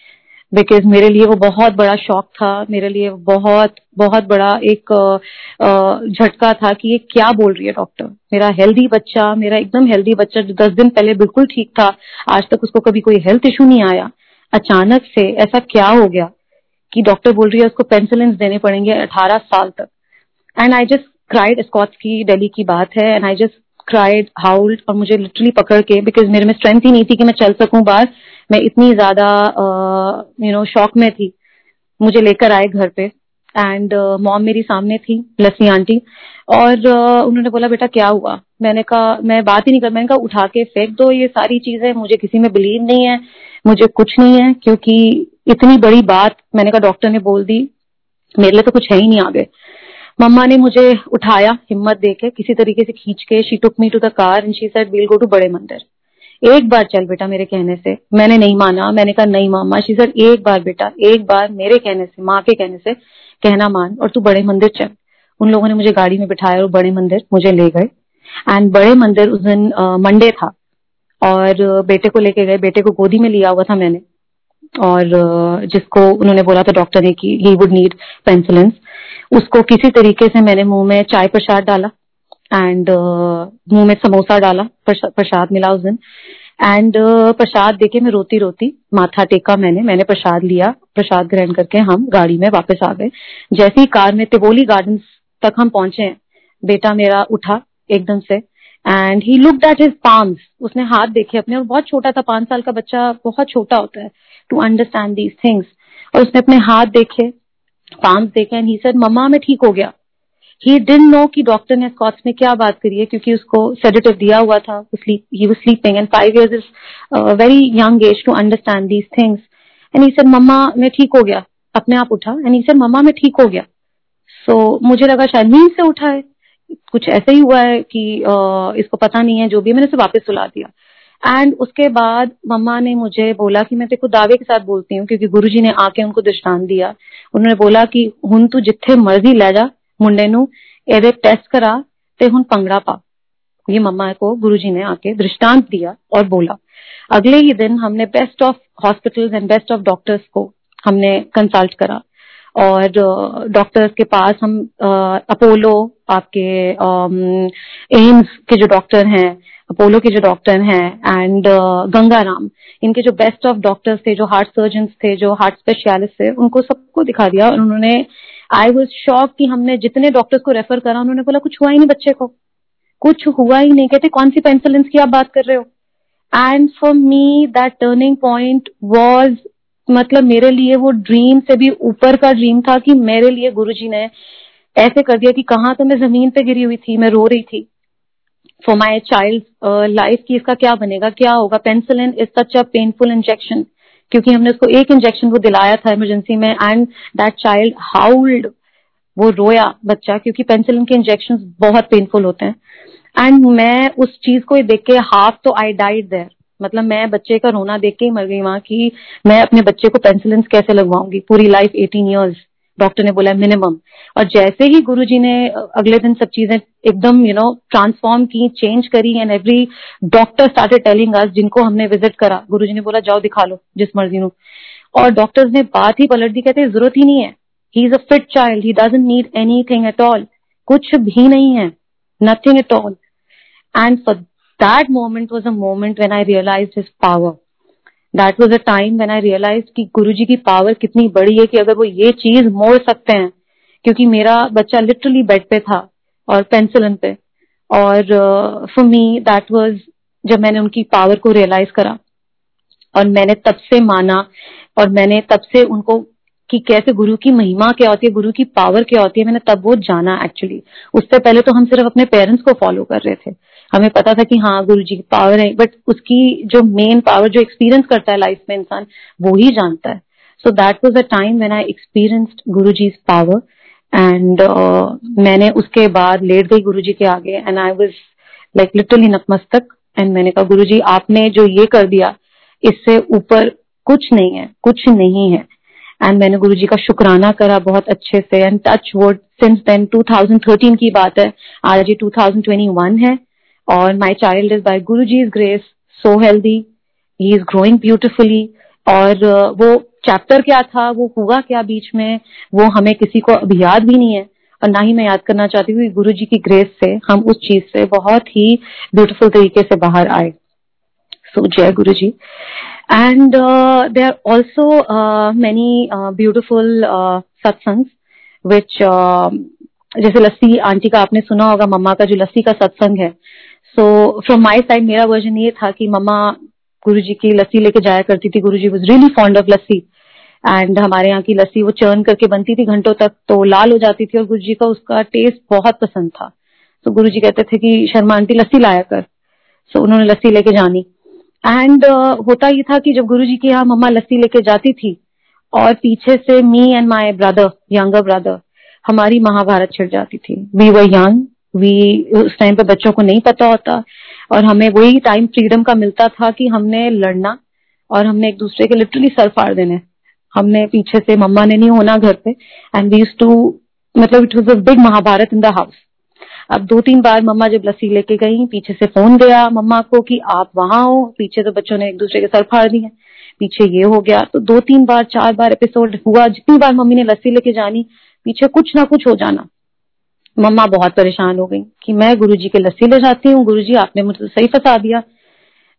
बिकॉज़ मेरे लिए वो बहुत बड़ा शौक था। मेरे लिए बहुत बहुत बड़ा एक झटका था कि ये क्या बोल रही है डॉक्टर मेरा हेल्दी बच्चा मेरा एकदम हेल्दी बच्चा जो दस दिन पहले बिल्कुल ठीक था आज तक उसको कभी कोई हेल्थ इशू नहीं आया। अचानक से ऐसा क्या हो गया? कि डॉक्टर बोल रही है उसको पेंसिलेंस देने पड़ेंगे अठारह साल तक। एंड आई जस्ट क्राइड स्कॉच की दिल्ली की बात है and I just cried howled और मुझे लिटरली पकड़ के बिकॉज़ मेरे में स्ट्रेंथ ही नहीं थी कि मैं चल सकूँ बाहर। मैं इतनी ज़्यादा यू नो शॉक में थी मुझे लेकर आए घर पे। एंड मॉम मेरी सामने थी लस्सी आंटी और uh, उन्होंने बोला बेटा क्या हुआ? मैंने कहा मैं बात ही नहीं कर मैंने कहा उठा के फेंक दो ये सारी चीज़ें मुझे किसी में बिलीव नहीं है मुझे कुछ नहीं है क्योंकि इतनी बड़ी बात मैंने कहा, डॉक्टर ने बोल दी, मेरे लिए तो कुछ है ही नहीं आगे. मम्मा ने मुझे उठाया, हिम्मत देके, किसी तरीके से खींच के she took me to the car and she said we'll go to बड़े मंदिर. एक बार चल बेटा मेरे कहने से, मैंने नहीं माना, मैंने कहा, नहीं मामा शी सर एक बार बेटा, एक बार मेरे कहने से, माँ के कहने से, कहना मान, और तू बड़े मंदिर चल. उन लोगों ने मुझे गाड़ी में बिठाया और बड़े मंदिर मुझे ले गए। एंड बड़े मंदिर उस दिन मंडे था, और बेटे को लेके गए, बेटे को गोदी में लिया हुआ था मैंने। और जिसको उन्होंने बोला था डॉक्टर ने कि ही वुड नीड पेंसिलेंस उसको किसी तरीके से मैंने मुँह में चाय प्रसाद डाला एंड uh, मुँह में समोसा डाला प्रसाद मिला उस दिन एंड uh, प्रसाद देके मैं रोती रोती माथा टेका मैंने मैंने प्रसाद लिया प्रसाद ग्रहण करके हम गाड़ी में वापस आ गए। जैसे ही कार में तिवोली गार्डन तक हम पहुँचे बेटा मेरा उठा एकदम से and he looked at his palms उसने हाथ देखे अपने और बहुत छोटा था पाँच साल का बच्चा बहुत छोटा होता है। टू अंडरस्टैंड दीज थिंग्स और उसने अपने हाथ देखे पाम्स देखे एंड ही सेड मम्मा मैं ठीक हो गया. ही डिन नो कि डॉक्टर ने स्कॉट्स में क्या बात करी है क्योंकि उसको सेडेटिव दिया हुआ था he sleeping and five years is very young age to understand these things and he said मम्मा मैं ठीक हो गया. अपने आप उठा एंड ही सेड मम्मा मैं ठीक हो गया. सो so, मुझे लगा शायद नींद से उठा है। कुछ ऐसा ही हुआ है कि uh, इसको पता नहीं है जो भी मैंने उसे वापस सुला दिया। एंड उसके बाद मम्मा ने मुझे बोला कि मैं तेको दावे के साथ बोलती हूँ, क्योंकि गुरुजी ने आके उनको दृष्टान दिया। उन्होंने बोला कि हूँ तू जिथे मर्ज़ी ले जा, मुंडे एदे टेस्ट करा, ते हूँ पंगड़ा पा। ये मम्मा को गुरुजी ने आके दृष्टांत दिया और बोला। अगले ही दिन हमने best of hospitals and best of doctors को हमने कंसल्ट करा। और डॉक्टर्स के पास हम अपोलो, आपके एम्स के जो डॉक्टर हैं अपोलो के जो डॉक्टर हैं एंड गंगाराम, इनके जो बेस्ट ऑफ़ डॉक्टर्स थे, जो हार्ट सर्जन थे, जो हार्ट स्पेशलिस्ट थे, उनको सबको दिखा दिया और उन्होंने आई वॉज़ शॉक कि हमने जितने डॉक्टर्स को रेफर करा, उन्होंने बोला, कुछ हुआ ही नहीं बच्चे को। कुछ हुआ ही नहीं। कहते, कौन सी पेंसिलिन की आप बात कर रहे हो? And for me that turning point was मतलब मेरे लिए वो ड्रीम से भी ऊपर का ड्रीम था कि मेरे लिए गुरुजी ने ऐसे कर दिया कि कहा तो मैं ज़मीन पे गिरी हुई थी, मैं रो रही थी। फॉर माई चाइल्ड लाइफ की इसका क्या बनेगा, क्या होगा? Penicillin is such a painful injection क्योंकि हमने उसको एक इंजेक्शन वो दिलाया था इमरजेंसी में एंड दैट चाइल्ड हाउल्ड वो रोया बच्चा क्योंकि पेंसिलिन के इंजेक्शन बहुत पेनफुल होते हैं. एंड मैं उस चीज़ को देख के हाफ़ तो आई डाइड देयर मतलब मैं बच्चे का रोना देख के ही मर गई वहाँ की मैं अपने बच्चे को पेंसिलिन कैसे लगवाऊँगी? पूरी लाइफ एटीन ईयर्स डॉक्टर ने बोला मिनिमम। और जैसे ही गुरुजी ने अगले दिन सब चीज़ें एकदम यू नो ट्रांसफॉर्म की चेंज करी and every doctor started telling us जिनको हमने विज़िट करा, गुरुजी ने बोला, जाओ दिखा लो, जिस मर्ज़ी नो और डॉक्टर्स ने बात ही पलट दी, कहते, ज़रूरत ही नहीं है। He is a fit child he doesn't need anything at all कुछ भी नहीं है. Nothing at all and for that moment was a moment when I realise his power that was a time when I realise कि गुरु जी की power कितनी बड़ी है कि अगर वो ये चीज़ मोड़ सकते हैं, क्योंकि मेरा बच्चा लिटरली बेड पे था और पेंसिलन पे। और फॉर मी दैट वाज जब मैंने उनकी पावर को रियलाइज़ करा। और मैंने तब से माना और मैंने तब से उनको कि कैसे गुरु की महिमा क्या होती है, गुरु की पावर क्या होती है, मैंने तब वो जाना एक्चुअली उससे पहले तो हम सिर्फ़ अपने पेरेंट्स को फॉलो कर रहे थे। हमें पता था कि हाँ गुरु जी की पावर है बट उसकी जो मेन पावर जो एक्सपीरियंस करता है लाइफ में इंसान, वो ही जानता है। So that was a time when I experienced Guru ji power and मैंने उसके बाद लेट गई गुरु जी के आगे and I was like literally नतमस्तक एंड मैंने कहा गुरु जी आपने जो ये कर दिया, इससे ऊपर कुछ नहीं है, कुछ नहीं है। एंड मैंने गुरु जी का शुक्राना करा बहुत अच्छे से and touch wood since then 2013 की बात है, आज ये 2021 है। और माई child is by Guru ji is grace so healthy he is growing beautifully और uh, वो चैप्टर क्या था वो हुआ क्या बीच में वो हमें किसी को अभी याद भी नहीं है और ना ही मैं याद करना चाहती हूँ गुरु जी की ग्रेस से हम उस चीज़ से बहुत ही ब्यूटीफुल तरीके से बाहर आए। सो जय Guru ji and there are also many beautiful satsang which जैसे लस्सी आंटी का आपने सुना होगा मम्मा का जो लस्सी का सत्संग है सो फ्रॉम माई साइड मेरा वर्जन ये था कि मम्मा गुरु जी की लस्सी लेके जाया करती थी। Guru ji was really fond of lassi. And हमारे यहाँ की लस्सी वो चर्न करके बनती थी घंटों तक तो लाल हो जाती थी और गुरु जी का उसका टेस्ट बहुत पसंद था। तो गुरु जी कहते थे कि शर्मा आंटी लस्सी लाया कर। सो so, उन्होंने लस्सी लेके जानी। एंड uh, होता ये था कि जब गुरु जी की यहाँ मम्मा लस्सी लेके जाती थी और पीछे से me and my brother younger brother हमारी महाभारत छिड़ जाती थी। वी वर यंग वी उस टाइम पे बच्चों को नहीं पता होता और हमें वही टाइम फ्रीडम का मिलता था कि हमने लड़ना और हमने एक दूसरे के लिटरली सर फाड़ देने। हमने पीछे से मम्मा ने नहीं होना घर पे एंड वी टू मतलब it was a big Mahabharat in the house अब दो तीन बार मम्मा जब लस्सी लेके गई, पीछे से फ़ोन गया मम्मा को कि आप वहाँ हो, पीछे तो बच्चों ने एक दूसरे के सर फाड़ दिए। पीछे ये हो गया तो दो तीन बार, चार बार एपिसोड हुआ, जितनी बार मम्मी ने लस्सी लेके जानी, पीछे कुछ ना कुछ हो जाना। मम्मा बहुत परेशान हो गई कि मैं गुरु जी के लस्सी ले जाती हूँ गुरु जी आपने मुझे सही फसा दिया।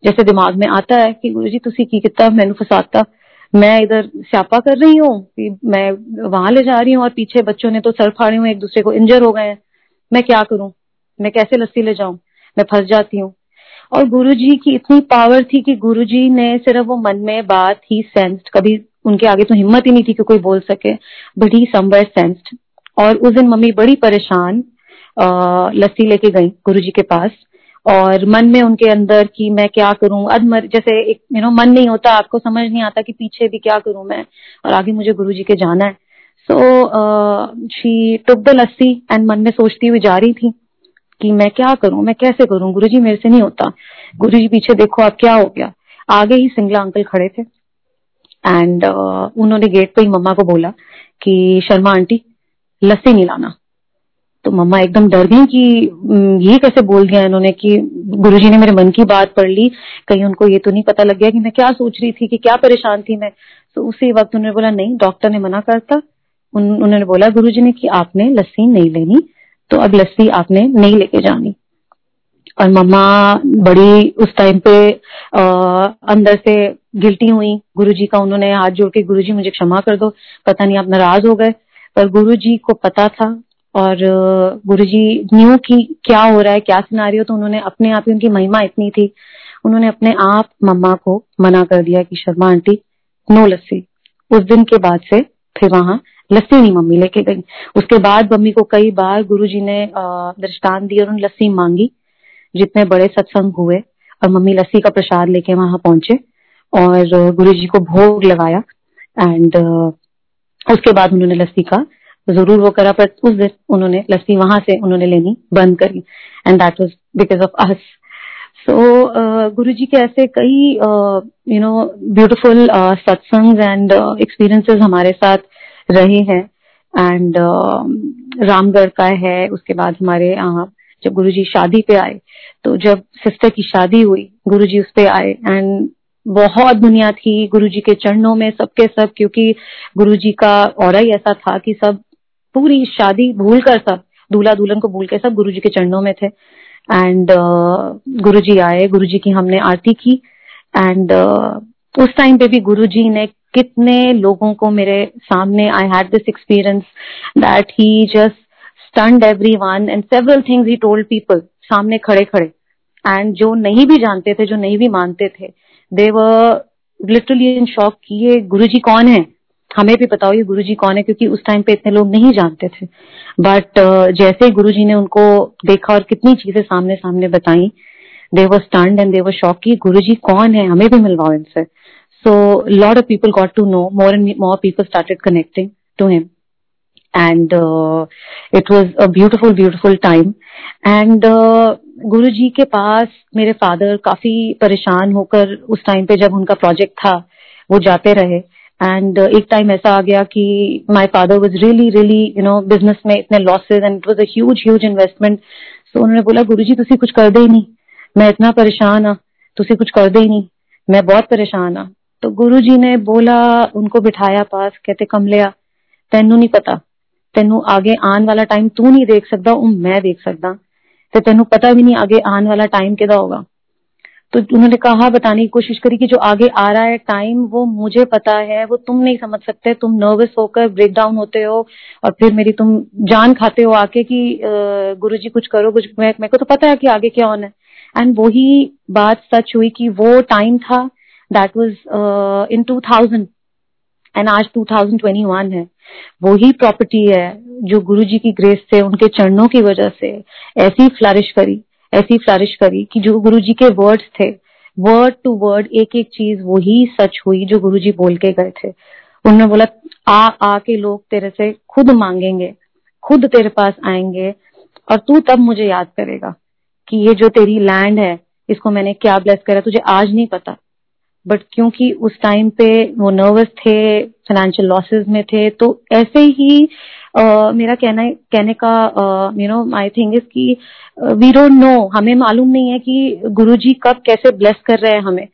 जैसे दिमाग में आता है कि गुरु जी तुम की कितना मैनू फसाता। मैं इधर स्यापा कर रही हूँ मैं वहाँ ले जा रही हूँ और पीछे बच्चों ने तो सर फाड़े हुए, एक दूसरे को इंजर हो गए हैं। मैं क्या करूँ? मैं कैसे लस्सी ले जाऊँ? मैं फंस जाती हूँ। और गुरुजी की इतनी पावर थी कि गुरुजी ने सिर्फ़ वो मन में बात ही सेंस्ड कभी उनके आगे तो हिम्मत ही नहीं थी कि कोई बोल सके। बट ही समवेयर सेंस्ड और उस दिन मम्मी बड़ी परेशान लस्सी लेके गई गुरुजी के पास और मन में उनके अंदर कि मैं क्या करूँ? अधमर जैसे एक यू नो मन नहीं होता आपको समझ नहीं आता कि पीछे भी क्या करूँ मैं और आगे मुझे गुरुजी के जाना है। So she took the lassi and मन में सोचती हुई जा रही थी कि मैं क्या करूँ? मैं कैसे करूँ? गुरुजी मेरे से नहीं होता। गुरुजी पीछे देखो अब क्या हो गया। आगे ही सिंगला अंकल खड़े थे। एंड uh, उन्होंने गेट पे ही मम्मा को बोला कि शर्मा आंटी लस्सी नहीं लाना। तो मम्मा एकदम डर गई कि ये कैसे बोल दिया इन्होंने कि गुरुजी ने मेरे मन की बात पढ़ ली कहीं उनको ये तो नहीं पता लग गया कि मैं क्या सोच रही थी कि क्या परेशान थी मैं। तो उसी वक्त उन्होंने बोला नहीं डॉक्टर ने मना करता उन, उन्होंने बोला गुरुजी ने कि आपने लस्सी नहीं लेनी तो अब लस्सी आपने नहीं लेके जानी। और मम्मा बड़ी उस टाइम पे आ, अंदर से गिल्टी हुई। गुरुजी का उन्होंने हाथ जोड़ के गुरुजी मुझे क्षमा कर दो पता नहीं आप नाराज़ हो गए। पर गुरु जी को पता था और गुरु जी न्यू की क्या हो रहा है, क्या सिनारियो तो उन्होंने अपने आप ही उनकी महिमा इतनी थी। उन्होंने अपने आप मम्मा को मना कर दिया कि शर्मा आंटी, नो लस्सी। उस दिन के बाद से फिर वहाँ लस्सी नहीं मम्मी लेके गई। उसके बाद मम्मी को कई बार गुरु जी ने दृष्टान दी और उन्होंने लस्सी मांगी, जितने बड़े सत्संग हुए। और मम्मी लस्सी का प्रसाद लेके वहाँ पहुँचे और गुरु जी को भोग लगाया। एंड उसके बाद उन्होंने लस्सी का ज़रूर वो करा पर उस दिन उन्होंने लस्सी वहाँ से उन्होंने लेनी बंद करी। And that was because of us so Guru ji के ऐसे कई you know beautiful satsang and experiences हमारे साथ रहे हैं। एंड uh, रामगढ़ का है उसके बाद हमारे यहाँ जब गुरुजी शादी पे आए तो जब सिस्टर की शादी हुई गुरुजी उस पे आए। एंड बहुत दुनिया थी गुरुजी के चरणों में सबके सब क्योंकि गुरुजी का और ही ऐसा था कि सब पूरी शादी भूल कर सब दूल्हा दुल्हन को भूल के सब गुरुजी के चरणों में थे। एंड uh, गुरुजी आए गुरुजी की हमने आरती की। एंड uh, उस टाइम पे भी गुरुजी ने कितने लोगों को मेरे सामने I had this experience that he just stunned everyone and several things he told people सामने खड़े खड़े। एंड जो नहीं भी जानते थे जो नहीं भी मानते थे दे वर लिटरली इन शॉक कि ये गुरु जी कौन है? हमें भी बताओ ये गुरु जी कौन है? क्योंकि उस टाइम पे इतने लोग नहीं जानते थे। बट uh, जैसे ही गुरु जी ने उनको देखा और कितनी चीज़ें सामने सामने बताई they were stunned and they were shock कि गुरु जी कौन है? हमें भी मिलवाओ इनसे। So lot of people got to know more and more people started connecting to him and uh, it was a beautiful beautiful time. And uh, Guru ji के पास मेरे father काफ़ी परेशान होकर उस टाइम पे जब उनका प्रोजेक्ट था वो जाते रहे। एंड uh, एक टाइम ऐसा आ गया कि my father was really really you know business में इतने losses and it was a huge huge investment so उन्होंने बोला गुरु जी तुम कुछ कर दे ही नहीं। मैं इतना परेशान हाँ तुम कुछ कर ही नहीं। मैं बहुत परेशान हाँ। तो गुरु जी ने बोला उनको बिठाया पास कहते कमलिया तेनू नहीं पता। तेन आगे आने वाला टाइम तू नहीं देख सकता मैं देख सकता तो तेन पता भी नहीं आगे आने वाला टाइम कि होगा। तो उन्होंने कहा, बताने की कोशिश करी कि जो आगे आ रहा है टाइम वो मुझे पता है, वो तुम नहीं समझ सकते, तुम नर्वस होकर ब्रेक डाउन होते हो और फिर मेरी तुम जान खाते हो आके कि गुरु जी कुछ करो, कुछ मेरे को तो पता है कि आगे क्या होना है। एंड वही बात सच हुई कि वो टाइम था that was in two thousand and आज 2021 है। वही प्रॉपर्टी है जो गुरु जी की ग्रेस से, उनके चरणों की वजह से ऐसी फ्लरिश करी, ऐसी फ्लरिश करी कि जो गुरु जी के वर्ड्स थे वर्ड टू वर्ड एक एक चीज़ वही सच हुई जो गुरु जी बोल के गए थे। उन्होंने बोला, आ आ के लोग तेरे से खुद मांगेंगे, खुद तेरे पास आएँगे और तू तब मुझे याद करेगा कि ये जो तेरी लैंड है, इसको मैंने क्या ब्लेस करा, तुझे आज नहीं पता। बट क्योंकि उस टाइम पे वो नर्वस थे फाइनेंशियल लॉसेस में थे तो ऐसे ही uh, मेरा कहना कहने का you know my thing is कि वी डोंट नो हमें मालूम नहीं है कि गुरुजी कब कैसे ब्लेस कर रहे हैं हमें।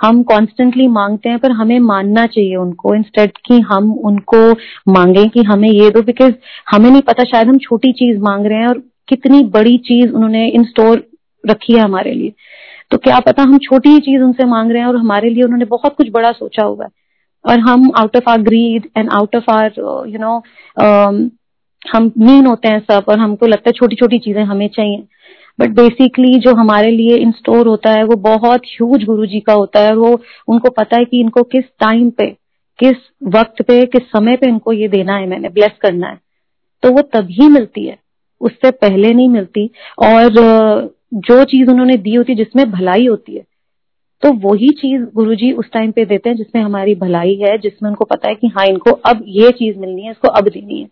हम कॉन्स्टेंटली मांगते हैं पर हमें मानना चाहिए उनको। इंस्टेड कि हम उनको मांगे कि हमें ये दो बिकॉज़ हमें नहीं पता शायद हम छोटी चीज़ मांग रहे हैं और कितनी बड़ी चीज़ उन्होंने इन स्टोर रखी है हमारे लिए। तो क्या पता हम छोटी ही चीज़ उनसे मांग रहे हैं और हमारे लिए उन्होंने बहुत कुछ बड़ा सोचा हुआ है। और हम out of our greed and out of our you know हम मीन होते हैं सब और हमको लगता है छोटी छोटी चीज़ें हमें चाहिए। बट बेसिकली जो हमारे लिए इन स्टोर होता है वो बहुत ह्यूज गुरु जी का होता है। वो, उनको पता है कि इनको किस टाइम पे, किस वक्त पे, किस समय पे इनको ये देना है, मैंने ब्लेस करना है। तो वो तभी मिलती है, उससे पहले नहीं मिलती। और जो चीज़ उन्होंने दी होती है, जिसमें भलाई होती है तो वही चीज़ गुरुजी उस टाइम पे देते हैं, जिसमें हमारी भलाई है, जिसमें उनको पता है कि हाँ इनको अब ये चीज़ मिलनी है, इसको अब देनी है।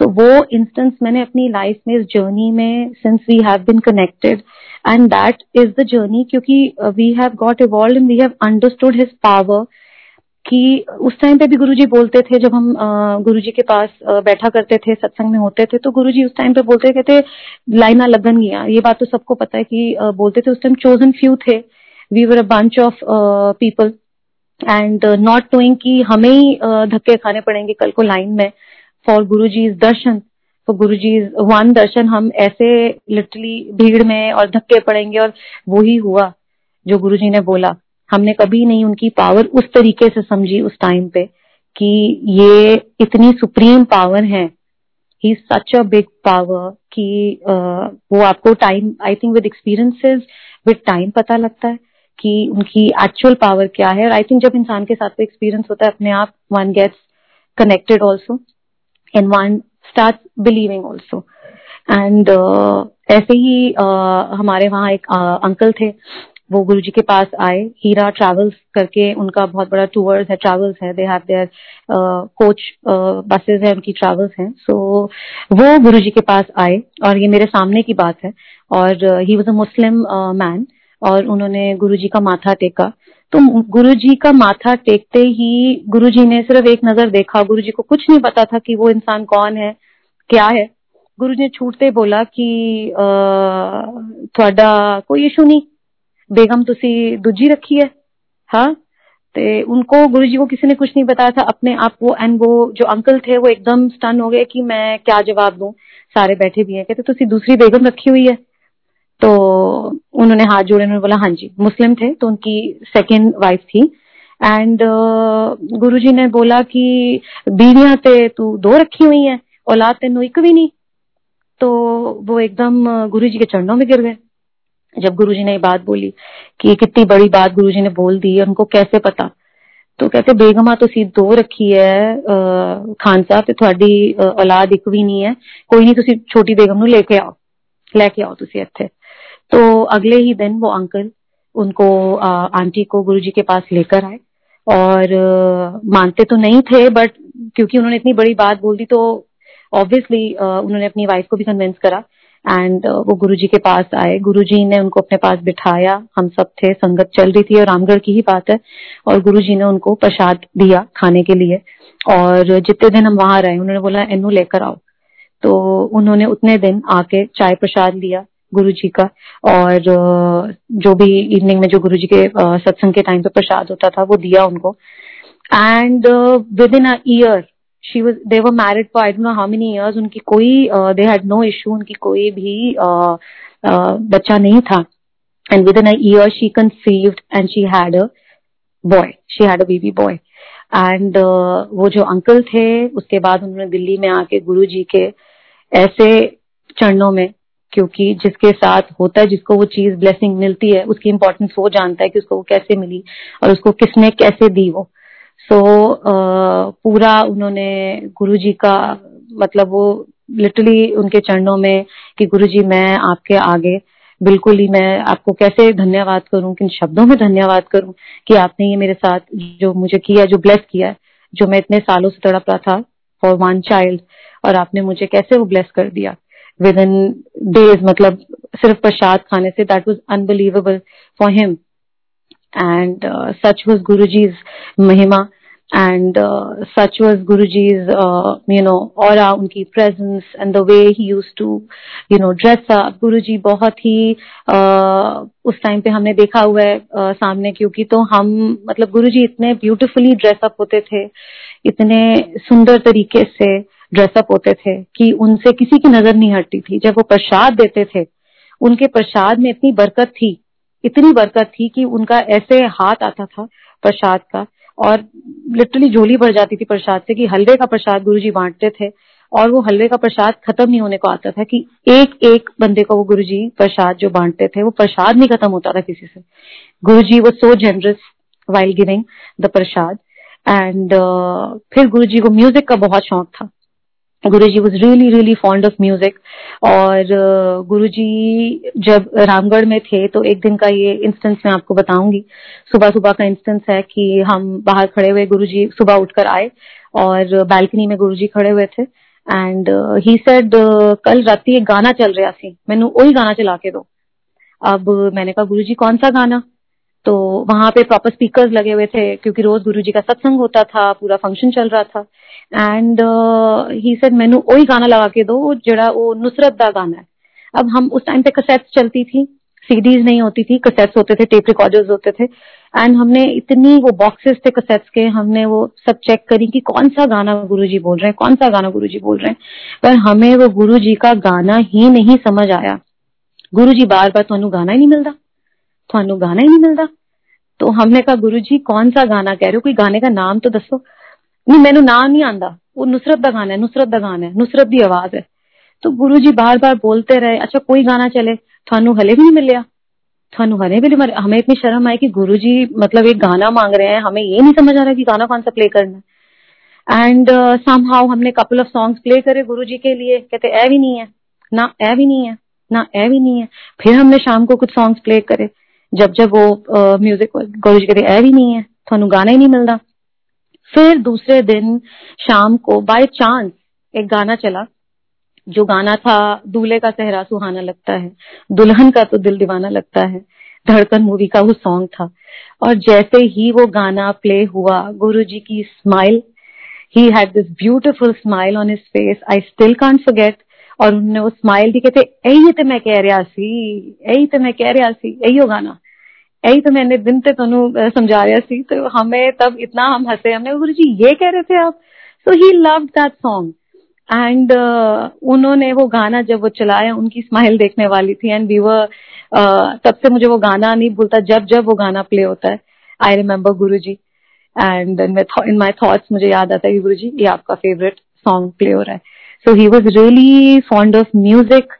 तो वो इंस्टेंस मैंने अपनी लाइफ में, इस जर्नी में since we have been connected and that is the journey क्योंकि we have got evolve and we have understood his power कि उस टाइम पे भी गुरुजी बोलते थे, जब हम गुरुजी के पास बैठा करते थे, सत्संग में होते थे तो गुरुजी उस टाइम पे बोलते, कहते, लाइना लगन गया ये बात तो सबको पता है कि बोलते थे, उस टाइम चोजन फ्यू थे। We were a bunch of people and not knowing कि हमें ही धक्के खाने पड़ेंगे कल को लाइन में फॉर गुरु जी दर्शन। तो गुरु जी वन दर्शन हम ऐसे लिटरली भीड़ में और धक्के पड़ेंगे और वो ही हुआ जो गुरु जी ने बोला। हमने कभी नहीं उनकी पावर उस तरीके से समझी उस टाइम पे कि ये इतनी सुप्रीम पावर है। ही सच अ बिग पावर कि वो आपको time I think with experiences with time पता लगता है कि उनकी एक्चुअल पावर क्या है। और आई थिंक जब इंसान के साथ एक्सपीरियंस होता है अपने आप one gets connected also and one start believing also and ऐसे ही uh, हमारे वहाँ एक अंकल uh, थे। वो गुरु जी के पास आए। हीरा ट्रैवल्स करके उनका बहुत बड़ा टूर्स है ट्रैवल्स है। They have their coach buses है उनकी ट्रैवल्स हैं। सो so, वो गुरु जी के पास आए और ये मेरे सामने की बात है। और he was a Muslim man और उन्होंने गुरु जी का माथा टेका। तो गुरु जी का माथा टेकते ही गुरु जी ने सिर्फ़ एक नज़र देखा। गुरु जी को कुछ नहीं पता था कि वो इंसान कौन है क्या है। गुरु जी ने छूटते बोला कि थोड़ा कोई इशू नहीं। बेगम तुसी दूजी रखी है? हाँ? ते उनको गुरु जी को किसी ने कुछ नहीं बताया था। अपने आप वो एंड वो जो अंकल थे वो एकदम स्टन हो गए कि मैं क्या जवाब दूँ? सारे बैठे भी हैं। कहते तुसी दूसरी बेगम रखी हुई है? तो उन्होंने हाथ जोड़े उन्होंने बोला हाँ जी मुस्लिम थे तो उनकी सेकेंड वाइफ थी। एंड uh, गुरु जी ने बोला कि बीवियाँ ते तू दो रखी हुई है औलाद तेन एक भी नहीं। तो वो एकदम गुरु जी के चरणों में गिर गए। जब गुरुजी ने बात बोली कि कितनी बड़ी बात गुरुजी ने बोल दी उनको कैसे पता तो कहते बेगमा तो सीध दो रखी है खान साहब ਤੇ ਤੁਹਾਡੀ औलाद एक भी नहीं है कोई नहीं ਤੁਸੀਂ छोटी बेगम ਨੂੰ लेके आओ लेके आओ ਤੁਸੀਂ ਇੱਥੇ तो अगले ही दिन वो अंकल उनको आंटी को गुरुजी के पास लेकर आए और मानते तो नहीं थे बट क्योंकि उन्होंने इतनी बड़ी बात बोल दी तो ऑब्वियसली उन्होंने अपनी वाइफ को भी कन्विंस करा एंड uh, वो गुरुजी के पास आए। गुरुजी ने उनको अपने पास बिठाया। हम सब थे संगत चल रही थी और रामगढ़ की ही बात है। और गुरुजी ने उनको प्रसाद दिया खाने के लिए। और जितने दिन हम वहाँ रहे उन्होंने बोला इनू लेकर आओ। तो उन्होंने उतने दिन आके चाय प्रसाद लिया गुरु जी का। और जो भी इवनिंग में जो गुरु जी के सत्संग के टाइम पे प्रसाद होता था वो दिया उनको। And within a year she was they were married for I don't know how many years उनकी कोई दे हैड नो इशू उनकी कोई भी uh, uh, बच्चा नहीं था। And within year she conceived and she had a boy she had a baby boy and वो जो अंकल थे उसके बाद उन्होंने दिल्ली में आके गुरु जी के ऐसे चरणों में क्योंकि जिसके साथ होता है जिसको वो चीज़ ब्लेसिंग मिलती है उसकी इम्पोर्टेंस वो जानता है कि उसको वो कैसे मिली और उसको किसने कैसे दी वो। सो uh, पूरा उन्होंने गुरु जी का मतलब वो लिटरली उनके चरणों में कि गुरु जी मैं आपके आगे बिल्कुल ही मैं आपको कैसे धन्यवाद करूँ किन शब्दों में धन्यवाद करूँ कि आपने ये मेरे साथ जो मुझे किया जो ब्लेस किया जो मैं इतने सालों से तड़प था फॉर वन चाइल्ड और आपने मुझे कैसे वो ब्लेस कर दिया? विद इन डेज़ मतलब सिर्फ़ प्रसाद खाने से that was unbelievable for him and uh, such was Guruji's mahima and uh, such was Guruji's uh, you know aura unki presence and the way he used to you know dress up. Guruji बहुत ही uh, उस time पे हमने देखा हुआ है uh, सामने क्योंकि तो हम मतलब गुरुजी इतने ब्यूटीफुली ड्रेसअप होते थे इतने सुंदर तरीके से ड्रेसअप होते थे कि उनसे किसी की नज़र नहीं हटती थी जब वो प्रसाद देते थे उनके प्रसाद में इतनी बरकत थी इतनी बरकत थी कि उनका ऐसे हाथ आता था प्रसाद का और लिटरली झोली भर जाती थी प्रसाद से कि हलवे का प्रसाद गुरु जी बांटते थे और वो हलवे का प्रसाद खत्म नहीं होने को आता था कि एक एक बंदे को वो गुरु जी प्रसाद जो बांटते थे वो प्रसाद नहीं खत्म होता था किसी से। गुरु जी वो so generous while giving the prasad and फिर गुरु जी को म्यूज़िक का बहुत शौक था। Guru ji was really really fond of music और गुरु जी जब रामगढ़ में थे तो एक दिन का ये इंस्टेंस मैं आपको बताऊँगी। सुबह सुबह का इंस्टेंस है कि हम बाहर खड़े हुए गुरु जी सुबह उठकर आए और बालकनी में गुरु जी खड़े हुए थे। एंड ही सेड कल रात एक गाना चल रहा सी मैनू वही गाना चला के दो। अब मैंने कहा गुरु जी कौन सा गाना? तो वहाँ पे प्रॉपर स्पीकर्स लगे हुए थे, क्योंकि रोज गुरु जी का सत्संग होता था, पूरा फ़ंक्शन चल रहा था। एंड ही सेड मैनू वही गाना लगा के दो, जड़ा वो नुसरत का गाना है. अब हम उस टाइम पे कसेट्स चलती थी सीडीज नहीं होती थी कसेट्स होते थे टेप रिकॉर्डर्स होते थे। एंड हमने इतनी वो बॉक्सेस थे कसेट्स के, हमने वो सब चेक करी कि कौन सा गाना गुरु जी बोल रहे हैं, कौन सा गाना गुरु जी बोल रहे हैं। पर हमें वो गुरु जी का गाना ही नहीं समझ आया। गुरु जी बार बार थानू गाना ही नहीं मिलता। थानू गाना ही नहीं मिलता तो हमने कहा, गुरु जी, कौन सा गाना कह रहे हो? कोई गाने का नाम तो दसो नहीं, मैनू नाम नहीं आंदा। वो नुसरत का गाना है, नुसरत का गाना है, नुसरत की आवाज़ है। तो गुरु जी बार बार बोलते रहे अच्छा कोई गाना चले थानू हले भी नहीं मिलया थानू हले भी नहीं हमें इतनी शर्म आई कि गुरु जी मतलब एक गाना मांग रहे हैं, हमें ये नहीं समझ आ रहा कि गाना कौन सा प्ले करना है। एंड सम हाउ हमने कपल ऑफ़ सॉन्ग्स प्ले करे गुरु जी के लिए। कहते ए भी नहीं है, ना ए भी नहीं है, ना ए भी नहीं है। फिर हमने शाम को कुछ सॉन्ग्स प्ले करे। जब जब वो म्यूज़िक गुरु जी कहते ए भी नहीं है थानू गाना ही नहीं मिलता फिर दूसरे दिन शाम को बाय चांस एक गाना चला, जो गाना था, दूल्हे का सहरा सुहाना लगता है, दुल्हन का तो दिल दीवाना लगता है, धड़कन मूवी का वो सॉन्ग था। और जैसे ही वो गाना प्ले हुआ गुरु जी की smile he had this beautiful smile on his face I still can't forget और उन्होंने वो स्माइल दी कहते यही तो मैं कह रहा सी यही तो मैं कह रहा सी यही गाना। यही तो मैंने दिन ते तुम समझा रहा सी तो हमें तब इतना हम हंसे, हमने गुरु जी, ये कह रहे थे आप? So he love that song and उन्होंने वो गाना जब वो चलाया, उनकी स्माइल देखने वाली थी एंड वी वर तब से मुझे वो गाना नहीं भूलता, जब जब वो गाना प्ले होता है I remember Guru ji. And in my thoughts मुझे याद आता है गुरु जी, ये आपका फेवरेट सॉन्ग प्ले हो रहा है. So he was really fond of music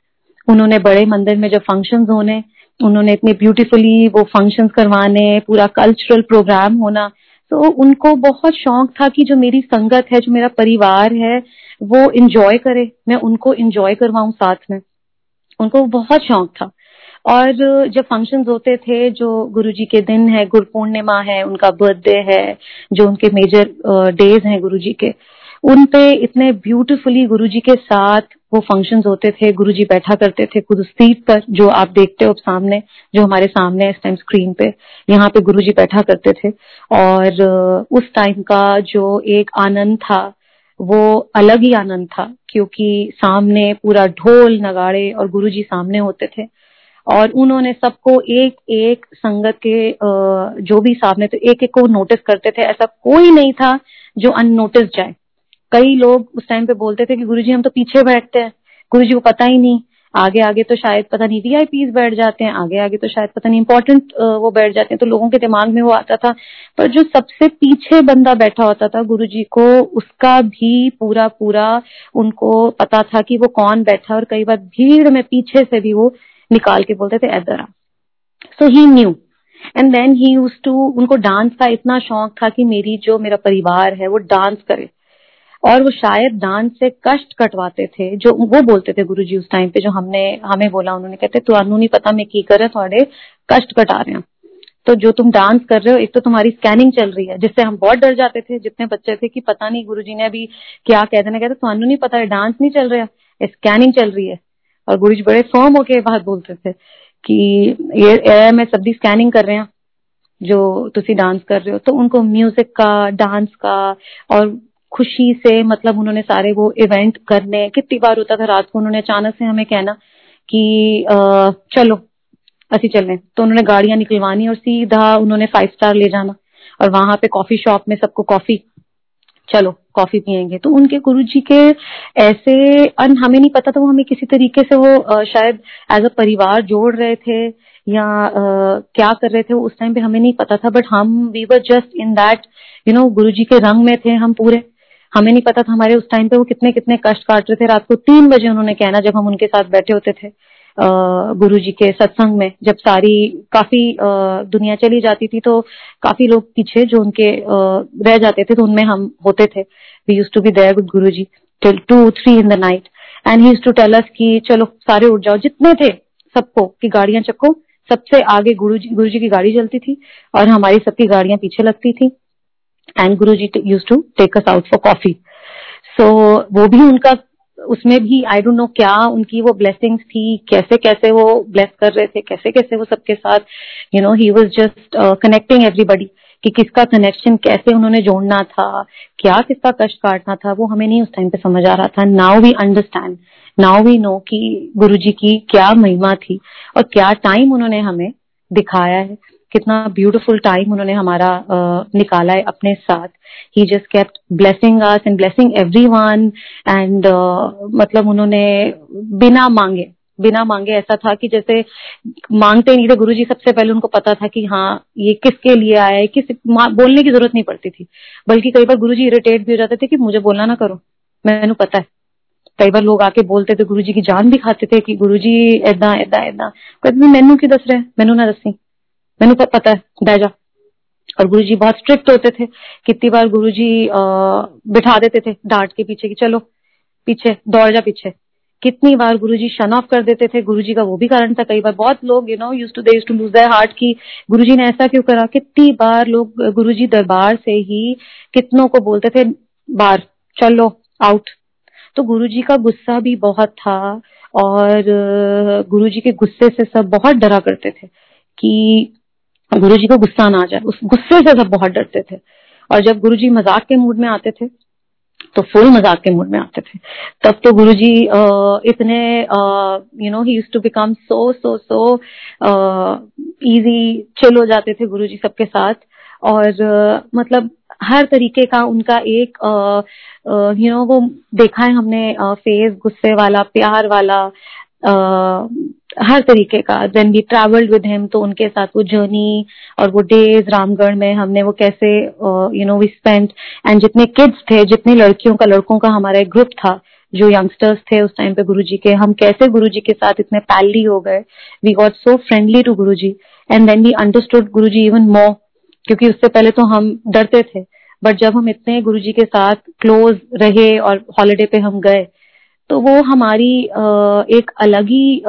उन्होंने बड़े मंदिर में जब फ़ंक्शन होने उन्होंने इतने ब्यूटीफुली वो फ़ंक्शंस करवाने, पूरा कल्चरल प्रोग्राम होना। तो उनको बहुत शौक था कि जो मेरी संगत है, जो मेरा परिवार है, वो इंजॉय करे। मैं उनको इंजॉय करवाऊं साथ में। उनको बहुत शौक था। और जब फ़ंक्शन होते थे, जो गुरुजी के दिन है गुरु पूर्णिमा है, उनका बर्थडे है, जो उनके मेजर डेज़ हैं गुरुजी के, उन पे इतने ब्यूटीफुली गुरुजी के साथ वो फ़ंक्शंस होते थे, गुरुजी बैठा करते थे खुद सीट पर, जो आप देखते हो सामने, जो हमारे सामने इस टाइम स्क्रीन पे, यहाँ पे गुरुजी बैठा करते थे। और उस टाइम का जो एक आनंद था, वो अलग ही आनंद था, क्योंकि सामने पूरा ढोल, नगाड़े और गुरुजी सामने होते थे। और उन्होंने सबको एक एक संगत के जो भी सामने थे एक एक को नोटिस करते थे। ऐसा कोई नहीं था जो अननोटिस जाए। कई लोग उस टाइम पे बोलते थे कि गुरुजी हम तो पीछे बैठते हैं। गुरुजी को पता ही नहीं। आगे आगे तो शायद पता नहीं वीआईपीज बैठ जाते हैं। आगे आगे तो शायद पता नहीं इंपॉर्टेंट वो बैठ जाते हैं। तो लोगों के दिमाग में वो आता था। पर जो सबसे पीछे बंदा बैठा होता था गुरु जी को, उसका भी पूरा पूरा उनको पता था कि वो कौन बैठा और कई बार भीड़ में पीछे से भी वो निकाल के बोलते थे आ so he knew and then he too उनको डांस का इतना शौक था कि मेरी जो मेरा परिवार है, वो डांस करे। और वो शायद डांस से कष्ट कटवाते थे, जो वो बोलते थे गुरु जी उस टाइम पे, जो हमने, हमें बोला, उन्होंने कहते तुम नहीं पता मैं की कर, थोड़े कष्ट कटा रहे हैं। तो जो तुम डांस कर रहे हो, एक तो तुम्हारी स्कैनिंग चल रही है, जिससे हम बहुत डर जाते थे, जितने बच्चे थे कि पता नहीं गुरु जी ने अभी क्या कहते ना कहते तुम नहीं पता डांस नहीं चल रहा स्कैनिंग चल रही है। और गुरु जी बड़े फॉर्म होके बात बोलते थे कि ये मैं सब्ज़ी स्कैनिंग कर रहे हैं, जो तुसी डांस कर रहे हो तो उनको म्यूज़िक का डांस का, और खुशी से मतलब उन्होंने सारे वो इवेंट करने कितनी बार होता था रात को उन्होंने अचानक से हमें कहना कि आ, चलो असी चलने तो उन्होंने गाड़ियाँ निकलवानी और सीधा उन्होंने फाइव स्टार ले जाना और वहाँ पे कॉफ़ी शॉप में सबको कॉफ़ी चलो कॉफ़ी पियेंगे। तो उनके गुरु जी के ऐसे अन हमें नहीं पता था वो हमें किसी तरीके से वो शायद एज अ परिवार जोड़ रहे थे या आ, क्या कर रहे थे उस टाइम पे हमें नहीं पता था। बट हम we were just in that you know Guru ji के रंग में थे हम पूरे। हमें नहीं पता था हमारे उस टाइम पे वो कितने कितने कष्ट काट रहे थे। रात को तीन बजे उन्होंने कहना, जब हम उनके साथ बैठे होते थे गुरु जी के सत्संग में, जब सारी, काफ़ी दुनिया चली जाती थी तो काफ़ी लोग पीछे जो उनके रह जाते थे तो उनमें हम होते थे। We used to be there with Guru ji till two three in the night and he to tell us कि, चलो, सारे उठ जाओ। जितने थे सबको की गाड़ियाँ चक्को, सबसे आगे गुरु जी गुरु जी की गाड़ी चलती थी और हमारी सबकी गाड़ियाँ पीछे लगती थी। And Guru ji used to take us out for coffee so वो भी उनका, उसमें भी आई डोंट नो क्या उनकी वो ब्लेसिंग्स थी, कैसे कैसे वो ब्लेस कर रहे थे, कैसे कैसे वो सबके साथ you know he was just connecting everybody कि किसका कनेक्शन कैसे उन्होंने जोड़ना था, क्या किसका कष्ट काटना था, वो हमें नहीं उस टाइम पे समझ आ रहा था। Now we understand now we know कि गुरु जी की क्या महिमा थी और क्या टाइम उन्होंने हमें दिखाया है। कितना ब्यूटीफुल टाइम उन्होंने हमारा निकाला है अपने साथ। He just kept blessing us and blessing everyone and मतलब उन्होंने बिना मांगे बिना मांगे ऐसा था कि जैसे मांगते नहीं थे। गुरुजी सबसे पहले उनको पता था कि हाँ ये किसके लिए आया है, किस बोलने की ज़रूरत नहीं पड़ती थी। बल्कि कई बार गुरुजी इरिटेट भी हो जाते थे कि मुझे बोलना ना करो, मैंने पता है। कई बार लोग आके बोलते थे, गुरुजी की जान भी खाते थे कि गुरुजी एदा एदा एदा कहते मैनू की दस रहे, मैनू ना दसी मैनू पता है बह जा। और गुरुजी बहुत स्ट्रिक्ट होते थे, कितनी बार गुरुजी बिठा देते थे डांट के पीछे कि चलो, पीछे, दौड़ जा पीछे। कितनी बार गुरुजी शन ऑफ़ कर देते थे, गुरुजी का वो भी कारण था कई बार। बहुत लोग you know used to to lose their heart की गुरुजी ने ऐसा क्यों करा? कितनी बार लोग गुरुजी दरबार से ही कितनों को बोलते थे बार चलो आउट तो गुरुजी का गुस्सा भी बहुत था और गुरुजी के गुस्से से सब बहुत डरा करते थे कि गुरुजी को गुस्सा ना आ जाए। उस गुस्से से सब बहुत डरते थे। और जब गुरु जी मज़ाक के मूड में आते थे तो फुल मज़ाक के मूड में आते थे। तब तो गुरुजी इतने you know he to become so so so easy chill हो जाते थे गुरु जी सबके साथ। और uh, मतलब हर तरीके का उनका एक यू नो वो देखा है हमने फेस गुस्से वाला प्यार वाला हर तरीके का। Then we travelled with him तो उनके साथ वो जर्नी और वो डेज़ रामगढ़ में हमने वो कैसे you know we spend and जितने किड्स थे, जितनी लड़कियों का, लड़कों का हमारा एक ग्रुप था, जो यंगस्टर्स थे उस टाइम पे गुरुजी के, हम कैसे गुरुजी के साथ इतने पैली हो गए। We got so friendly to Guruji. And then we understood Guruji even more क्योंकि उससे पहले तो हम डरते थे बट जब हम इतने गुरुजी के साथ क्लोज रहे और हॉलीडे पे हम गए तो वो हमारी एक अलग ही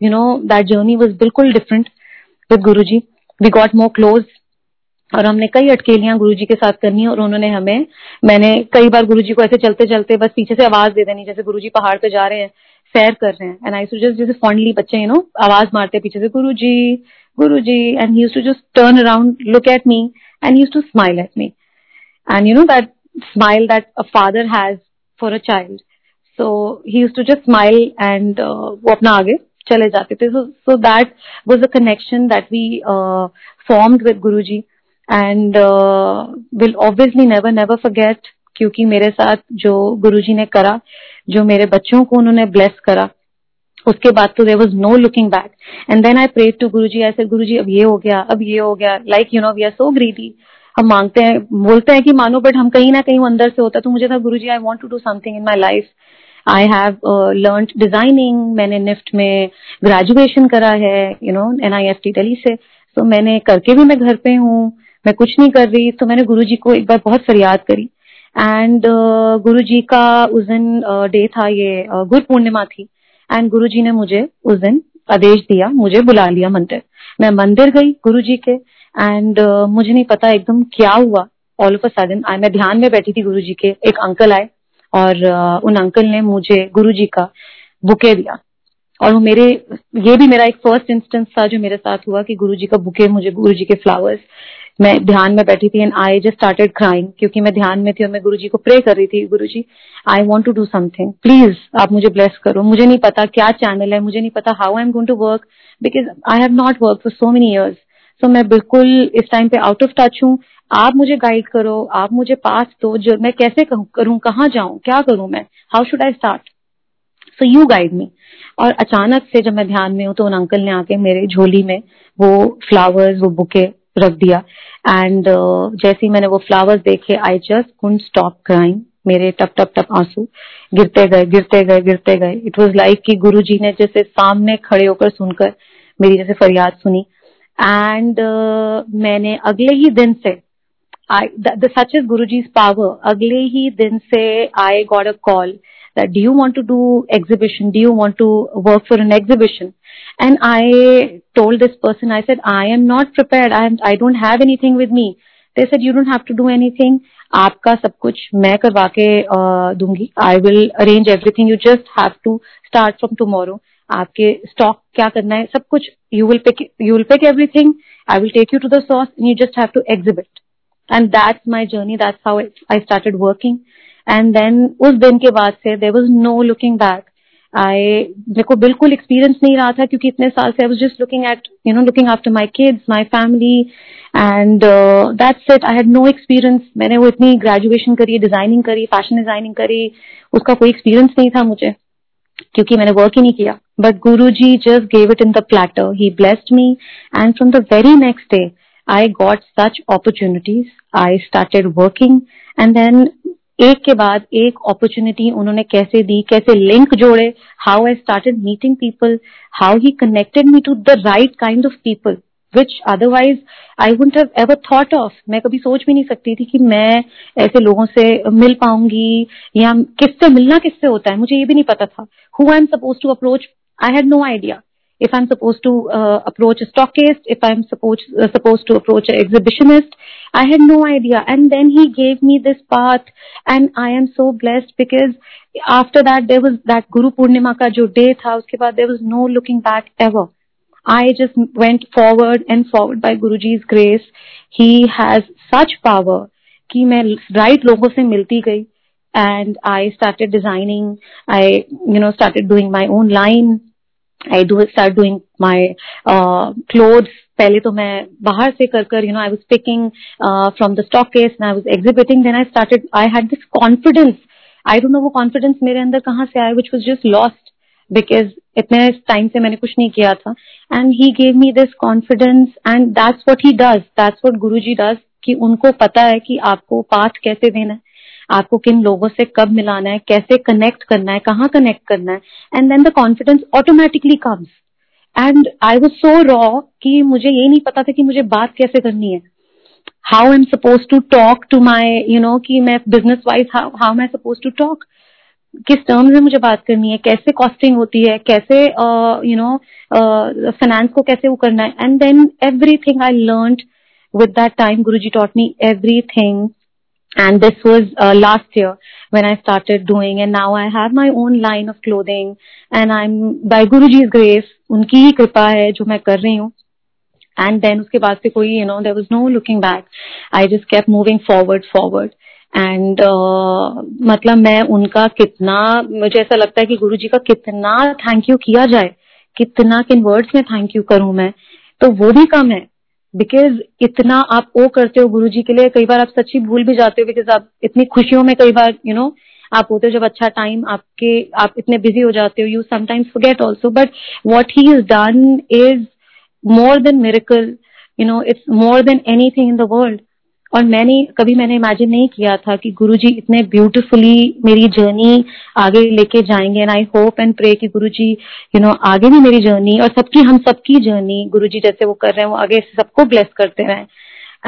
you know that journey was बिल्कुल different with Guruji. We got more close और हमने कई अटकेलियाँ गुरुजी के साथ करनी और उन्होंने हमें, मैंने कई बार गुरुजी को ऐसे चलते चलते बस पीछे से आवाज़ दे देनी, जैसे गुरुजी पहाड़ पे जा रहे हैं, सैर कर रहे हैं। एंड आई जस्ट जैसे फॉन्डली बच्चे यू नो आवाज़ मारते पीछे से Guru ji Guru ji and he to just turn around look at me and used to smile at me and you know that smile that a father has for a child so he used to just smile and वो अपना आगे चले जाते थे। So that was a connection that we formed with Guru ji and will obviously never never forget क्योंकि मेरे साथ जो गुरुजी ने करा, जो मेरे बच्चों को उन्होंने ब्लेस करा, उसके बाद तो there was no looking back and then I prayed to Guru ji ऐसे गुरु जी अब ये हो गया, अब ये हो गया. Like you know we are so greedy हम मांगते हैं, बोलते हैं कि मानो बट हम कहीं ना कहीं अंदर से होता तो मुझे था Guru ji I want to do something in my life I have learn designing मैंने निफ्ट में ग्रेजुएशन करा है you know N I F T Delhi से। तो मैंने करके भी मैं घर पे हूँ मैं कुछ नहीं कर रही। तो मैंने गुरु जी को एक बार बहुत फरियाद करी। एंड uh, गुरु जी का उस दिन डे uh, था ये uh, गुरु पूर्णिमा थी। एंड गुरु जी ने मुझे उस दिन आदेश दिया मुझे बुला लिया मंदिर। मैं मंदिर गई गुरु जी के। एंड uh, मुझे नहीं पता एकदम क्या हुआ। ऑल ऑफ़ अ सडन मैं ध्यान में बैठी थी गुरु जी के। एक अंकल आए। और उन अंकल ने मुझे, गुरु जी का बुके दिया। और वो मेरे, ये भी मेरा एक फ़र्स्ट इंस्टेंस था जो मेरे साथ हुआ कि गुरु जी का बुके मुझे गुरु जी के फ्लावर्स मैं ध्यान में बैठी थी and I just started crying क्योंकि मैं ध्यान में थी और मैं गुरु जी को प्रे कर रही थी, Guru ji I want to do something please आप मुझे ब्लेस करो। मुझे नहीं पता क्या चैनल है, मुझे नहीं पता how I am going to work because I have not work for so many years so मैं बिल्कुल इस टाइम पे आउट ऑफ़ टच हूँ आप मुझे गाइड करो आप मुझे पास दो जो मैं कैसे करूँ कहाँ जाऊँ क्या करूँ मैं? How should I start so you guide me और अचानक से जब मैं ध्यान में हूँ तो उन अंकल ने आके मेरे झोली में वो फ्लावर्स वो बुके रख दिया। एंड uh, जैसे ही मैंने वो फ्लावर्स देखे I just couldn't stop crying मेरे टप टप टप आँसू गिरते गए गिरते गए गिरते गए। इट वॉज़ लाइक कि गुरु जी ने जैसे सामने खड़े होकर सुनकर मेरी जैसे फरियाद सुनी। एंड uh, मैंने अगले ही दिन से such is Guru ji power अगले ही दिन से I got a call that do you want to do exhibition do you want to work for an exhibition and i told this person i said i am not prepared i am i don't have anything with me they said you don't have to do anything आपका सब कुछ मैं करवा के दूंगी I will arrange everything you just have to start from tomorrow आपके stock क्या करना है सब कुछ you will pick you will pick everything I will take you to the sauce you just have to exhibit and that's my journey that's how I started working and then उस दिन के बाद से there was no looking back I मेरे को बिल्कुल experience नहीं रहा था क्योंकि इतने साल से I was just looking at you know looking after my kids my family and that's it I had no experience मैंने वो इतनी ग्रेजुएशन करी डिज़ाइनिंग करी फ़ैशन डिज़ाइनिंग करी. उसका कोई एक्सपीरियंस नहीं था मुझे क्योंकि मैंने वर्क ही नहीं किया. But Guru ji just gave it in the platter he blessed me and from the very next day I got such opportunities. I started working and then एक के बाद एक अपॉर्चुनिटी उन्होंने कैसे दी, कैसे लिंक जोड़े how I started meeting people how he connected me to the right kind of people which otherwise I wouldn't have ever thought of मैं कभी सोच भी नहीं सकती थी कि मैं ऐसे लोगों से मिल पाऊँगी या किससे, मिलना किससे होता है? मुझे ये भी नहीं पता था। Who I am suppose to approach I had no idea if I'm supposed to uh, approach a stockist, if I'm supposed uh, supposed to approach an exhibitionist. I had no idea. And then he gave me this path, and I am so blessed because after that there was that Guru Purnima ka jo day tha, uske baad there was no looking back ever. I just went forward and forward by Guruji's grace. He has such power कि मैं right लोगों से मिलती गई and I started designing. I you know started doing my own line I do start doing my clothes पहले तो मैं बाहर से कर कर you know I was picking from the stock case I was exhibiting then I started I had this confidence I don't know वो confidence मेरे अंदर कहाँ से आया which was just lost because इतने टाइम से मैंने कुछ नहीं किया था. And he gave me this confidence and that's what he does that's what Guru ji does कि उनको पता है कि आपको पाथ कैसे देना है. आपको किन लोगों से कब मिलाना है, कैसे कनेक्ट करना है, कहाँ कनेक्ट करना है and then the confidence automatically comes and I was so raw कि मुझे ये नहीं पता था कि मुझे बात कैसे करनी है। How am suppose to talk to my you know कि मैं business wise how am I suppose to talk किस टर्म्स में मुझे बात करनी है? कैसे कॉस्टिंग होती है? कैसे यू नो फाइनेंस को कैसे वो करना है? And then everything I learn with that time Guru ji taught me everything and this was uh, last year when I started doing and now I have my own line of clothing and I'm by Guruji's grace उनकी ही कृपा है जो मैं कर रही हूँ and then उसके बाद से कोई you know there was no looking back I just kept moving forward forward and uh, मतलब मैं उनका कितना मुझे ऐसा लगता है कि गुरुजी का कितना थैंक यू किया जाए कितना किन वर्ड्स में थैंक यू करूँ मैं तो वो भी कम है बिकॉज़ इतना आप वो करते हो गुरु जी के लिए कई बार आप सच्ची भूल भी जाते हो बिकॉज़ आप इतनी खुशियों में कई बार यू you नो know, आप होते हो जब अच्छा टाइम आपके आप इतने बिज़ी हो जाते हो you sometimes forget also but what he is done is more than miracle you know it's more than anything in the world और मैंने कभी मैंने इमेजिन नहीं किया था कि गुरुजी इतने ब्यूटीफुली मेरी जर्नी आगे लेके जाएँगे। And I hope and pray कि गुरुजी यू नो आगे भी मेरी जर्नी और सबकी हम सबकी जर्नी गुरुजी जैसे वो कर रहे हैं वो आगे सबको ब्लेस करते रहें।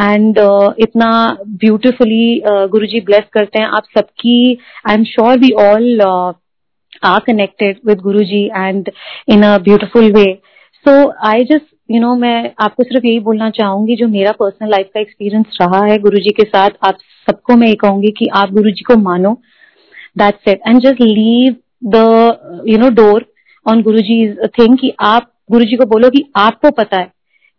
एंड uh, इतना beautifully uh, Guru ji bless करते हैं। आप सबकी I am sure we all are connected with Guru ji and in a beautiful way so I just you know मैं आपको सिर्फ़ यही बोलना चाहूँगी, जो मेरा पर्सनल लाइफ का एक्सपीरियंस रहा है गुरु जी के साथ, आप सबको मैं ये कहूँगी कि आप गुरुजी को मानो। That's it and just leave the you know door on Guru ji thing कि आप गुरुजी को बोलो कि आपको पता है।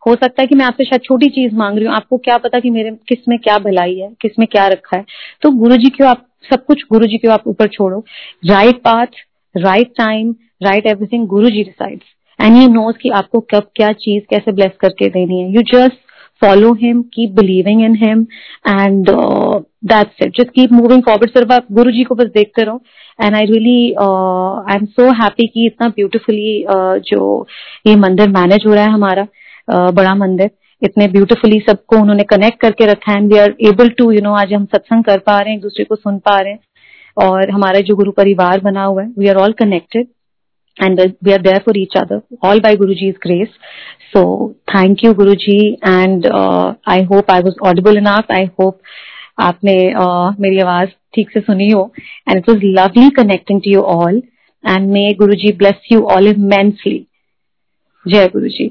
हो सकता है कि मैं आपसे शायद छोटी चीज़ मांग रही हूँ, आपको क्या पता कि मेरे, किसमें क्या भलाई है, किसमें क्या रखा है। तो गुरु जी क्यों आप, सब कुछ गुरु जी क्यों आप ऊपर छोड़ो। Right path right time right everything Guru ji decides and he knows कि आपको कब क्या चीज़ कैसे ब्लेस करके देनी है। You just follow him keep believing in him and that's it just keep moving forward सिर्फ़ आप गुरु जी को बस देखते रहो। And I really I am so happy कि इतना ब्यूटिफुली uh, जो ये मंदिर मैनेज हो रहा है हमारा uh, बड़ा मंदिर इतने ब्यूटिफुली सबको उन्होंने कनेक्ट करके रखा है। And we are able to you know आज हम सत्संग कर पा रहे हैं एक दूसरे को सुन पा रहे हैं। और हमारा जो गुरु परिवार बना हुआ है we are all connected and we are there for each other, all by Guruji's grace. So thank you, Guruji, and uh, I hope I was audible enough. I hope आपने uh, मेरी आवाज ठीक से सुनी हो and it was lovely connecting to you all and may Guruji bless you all immensely. Jai Guruji.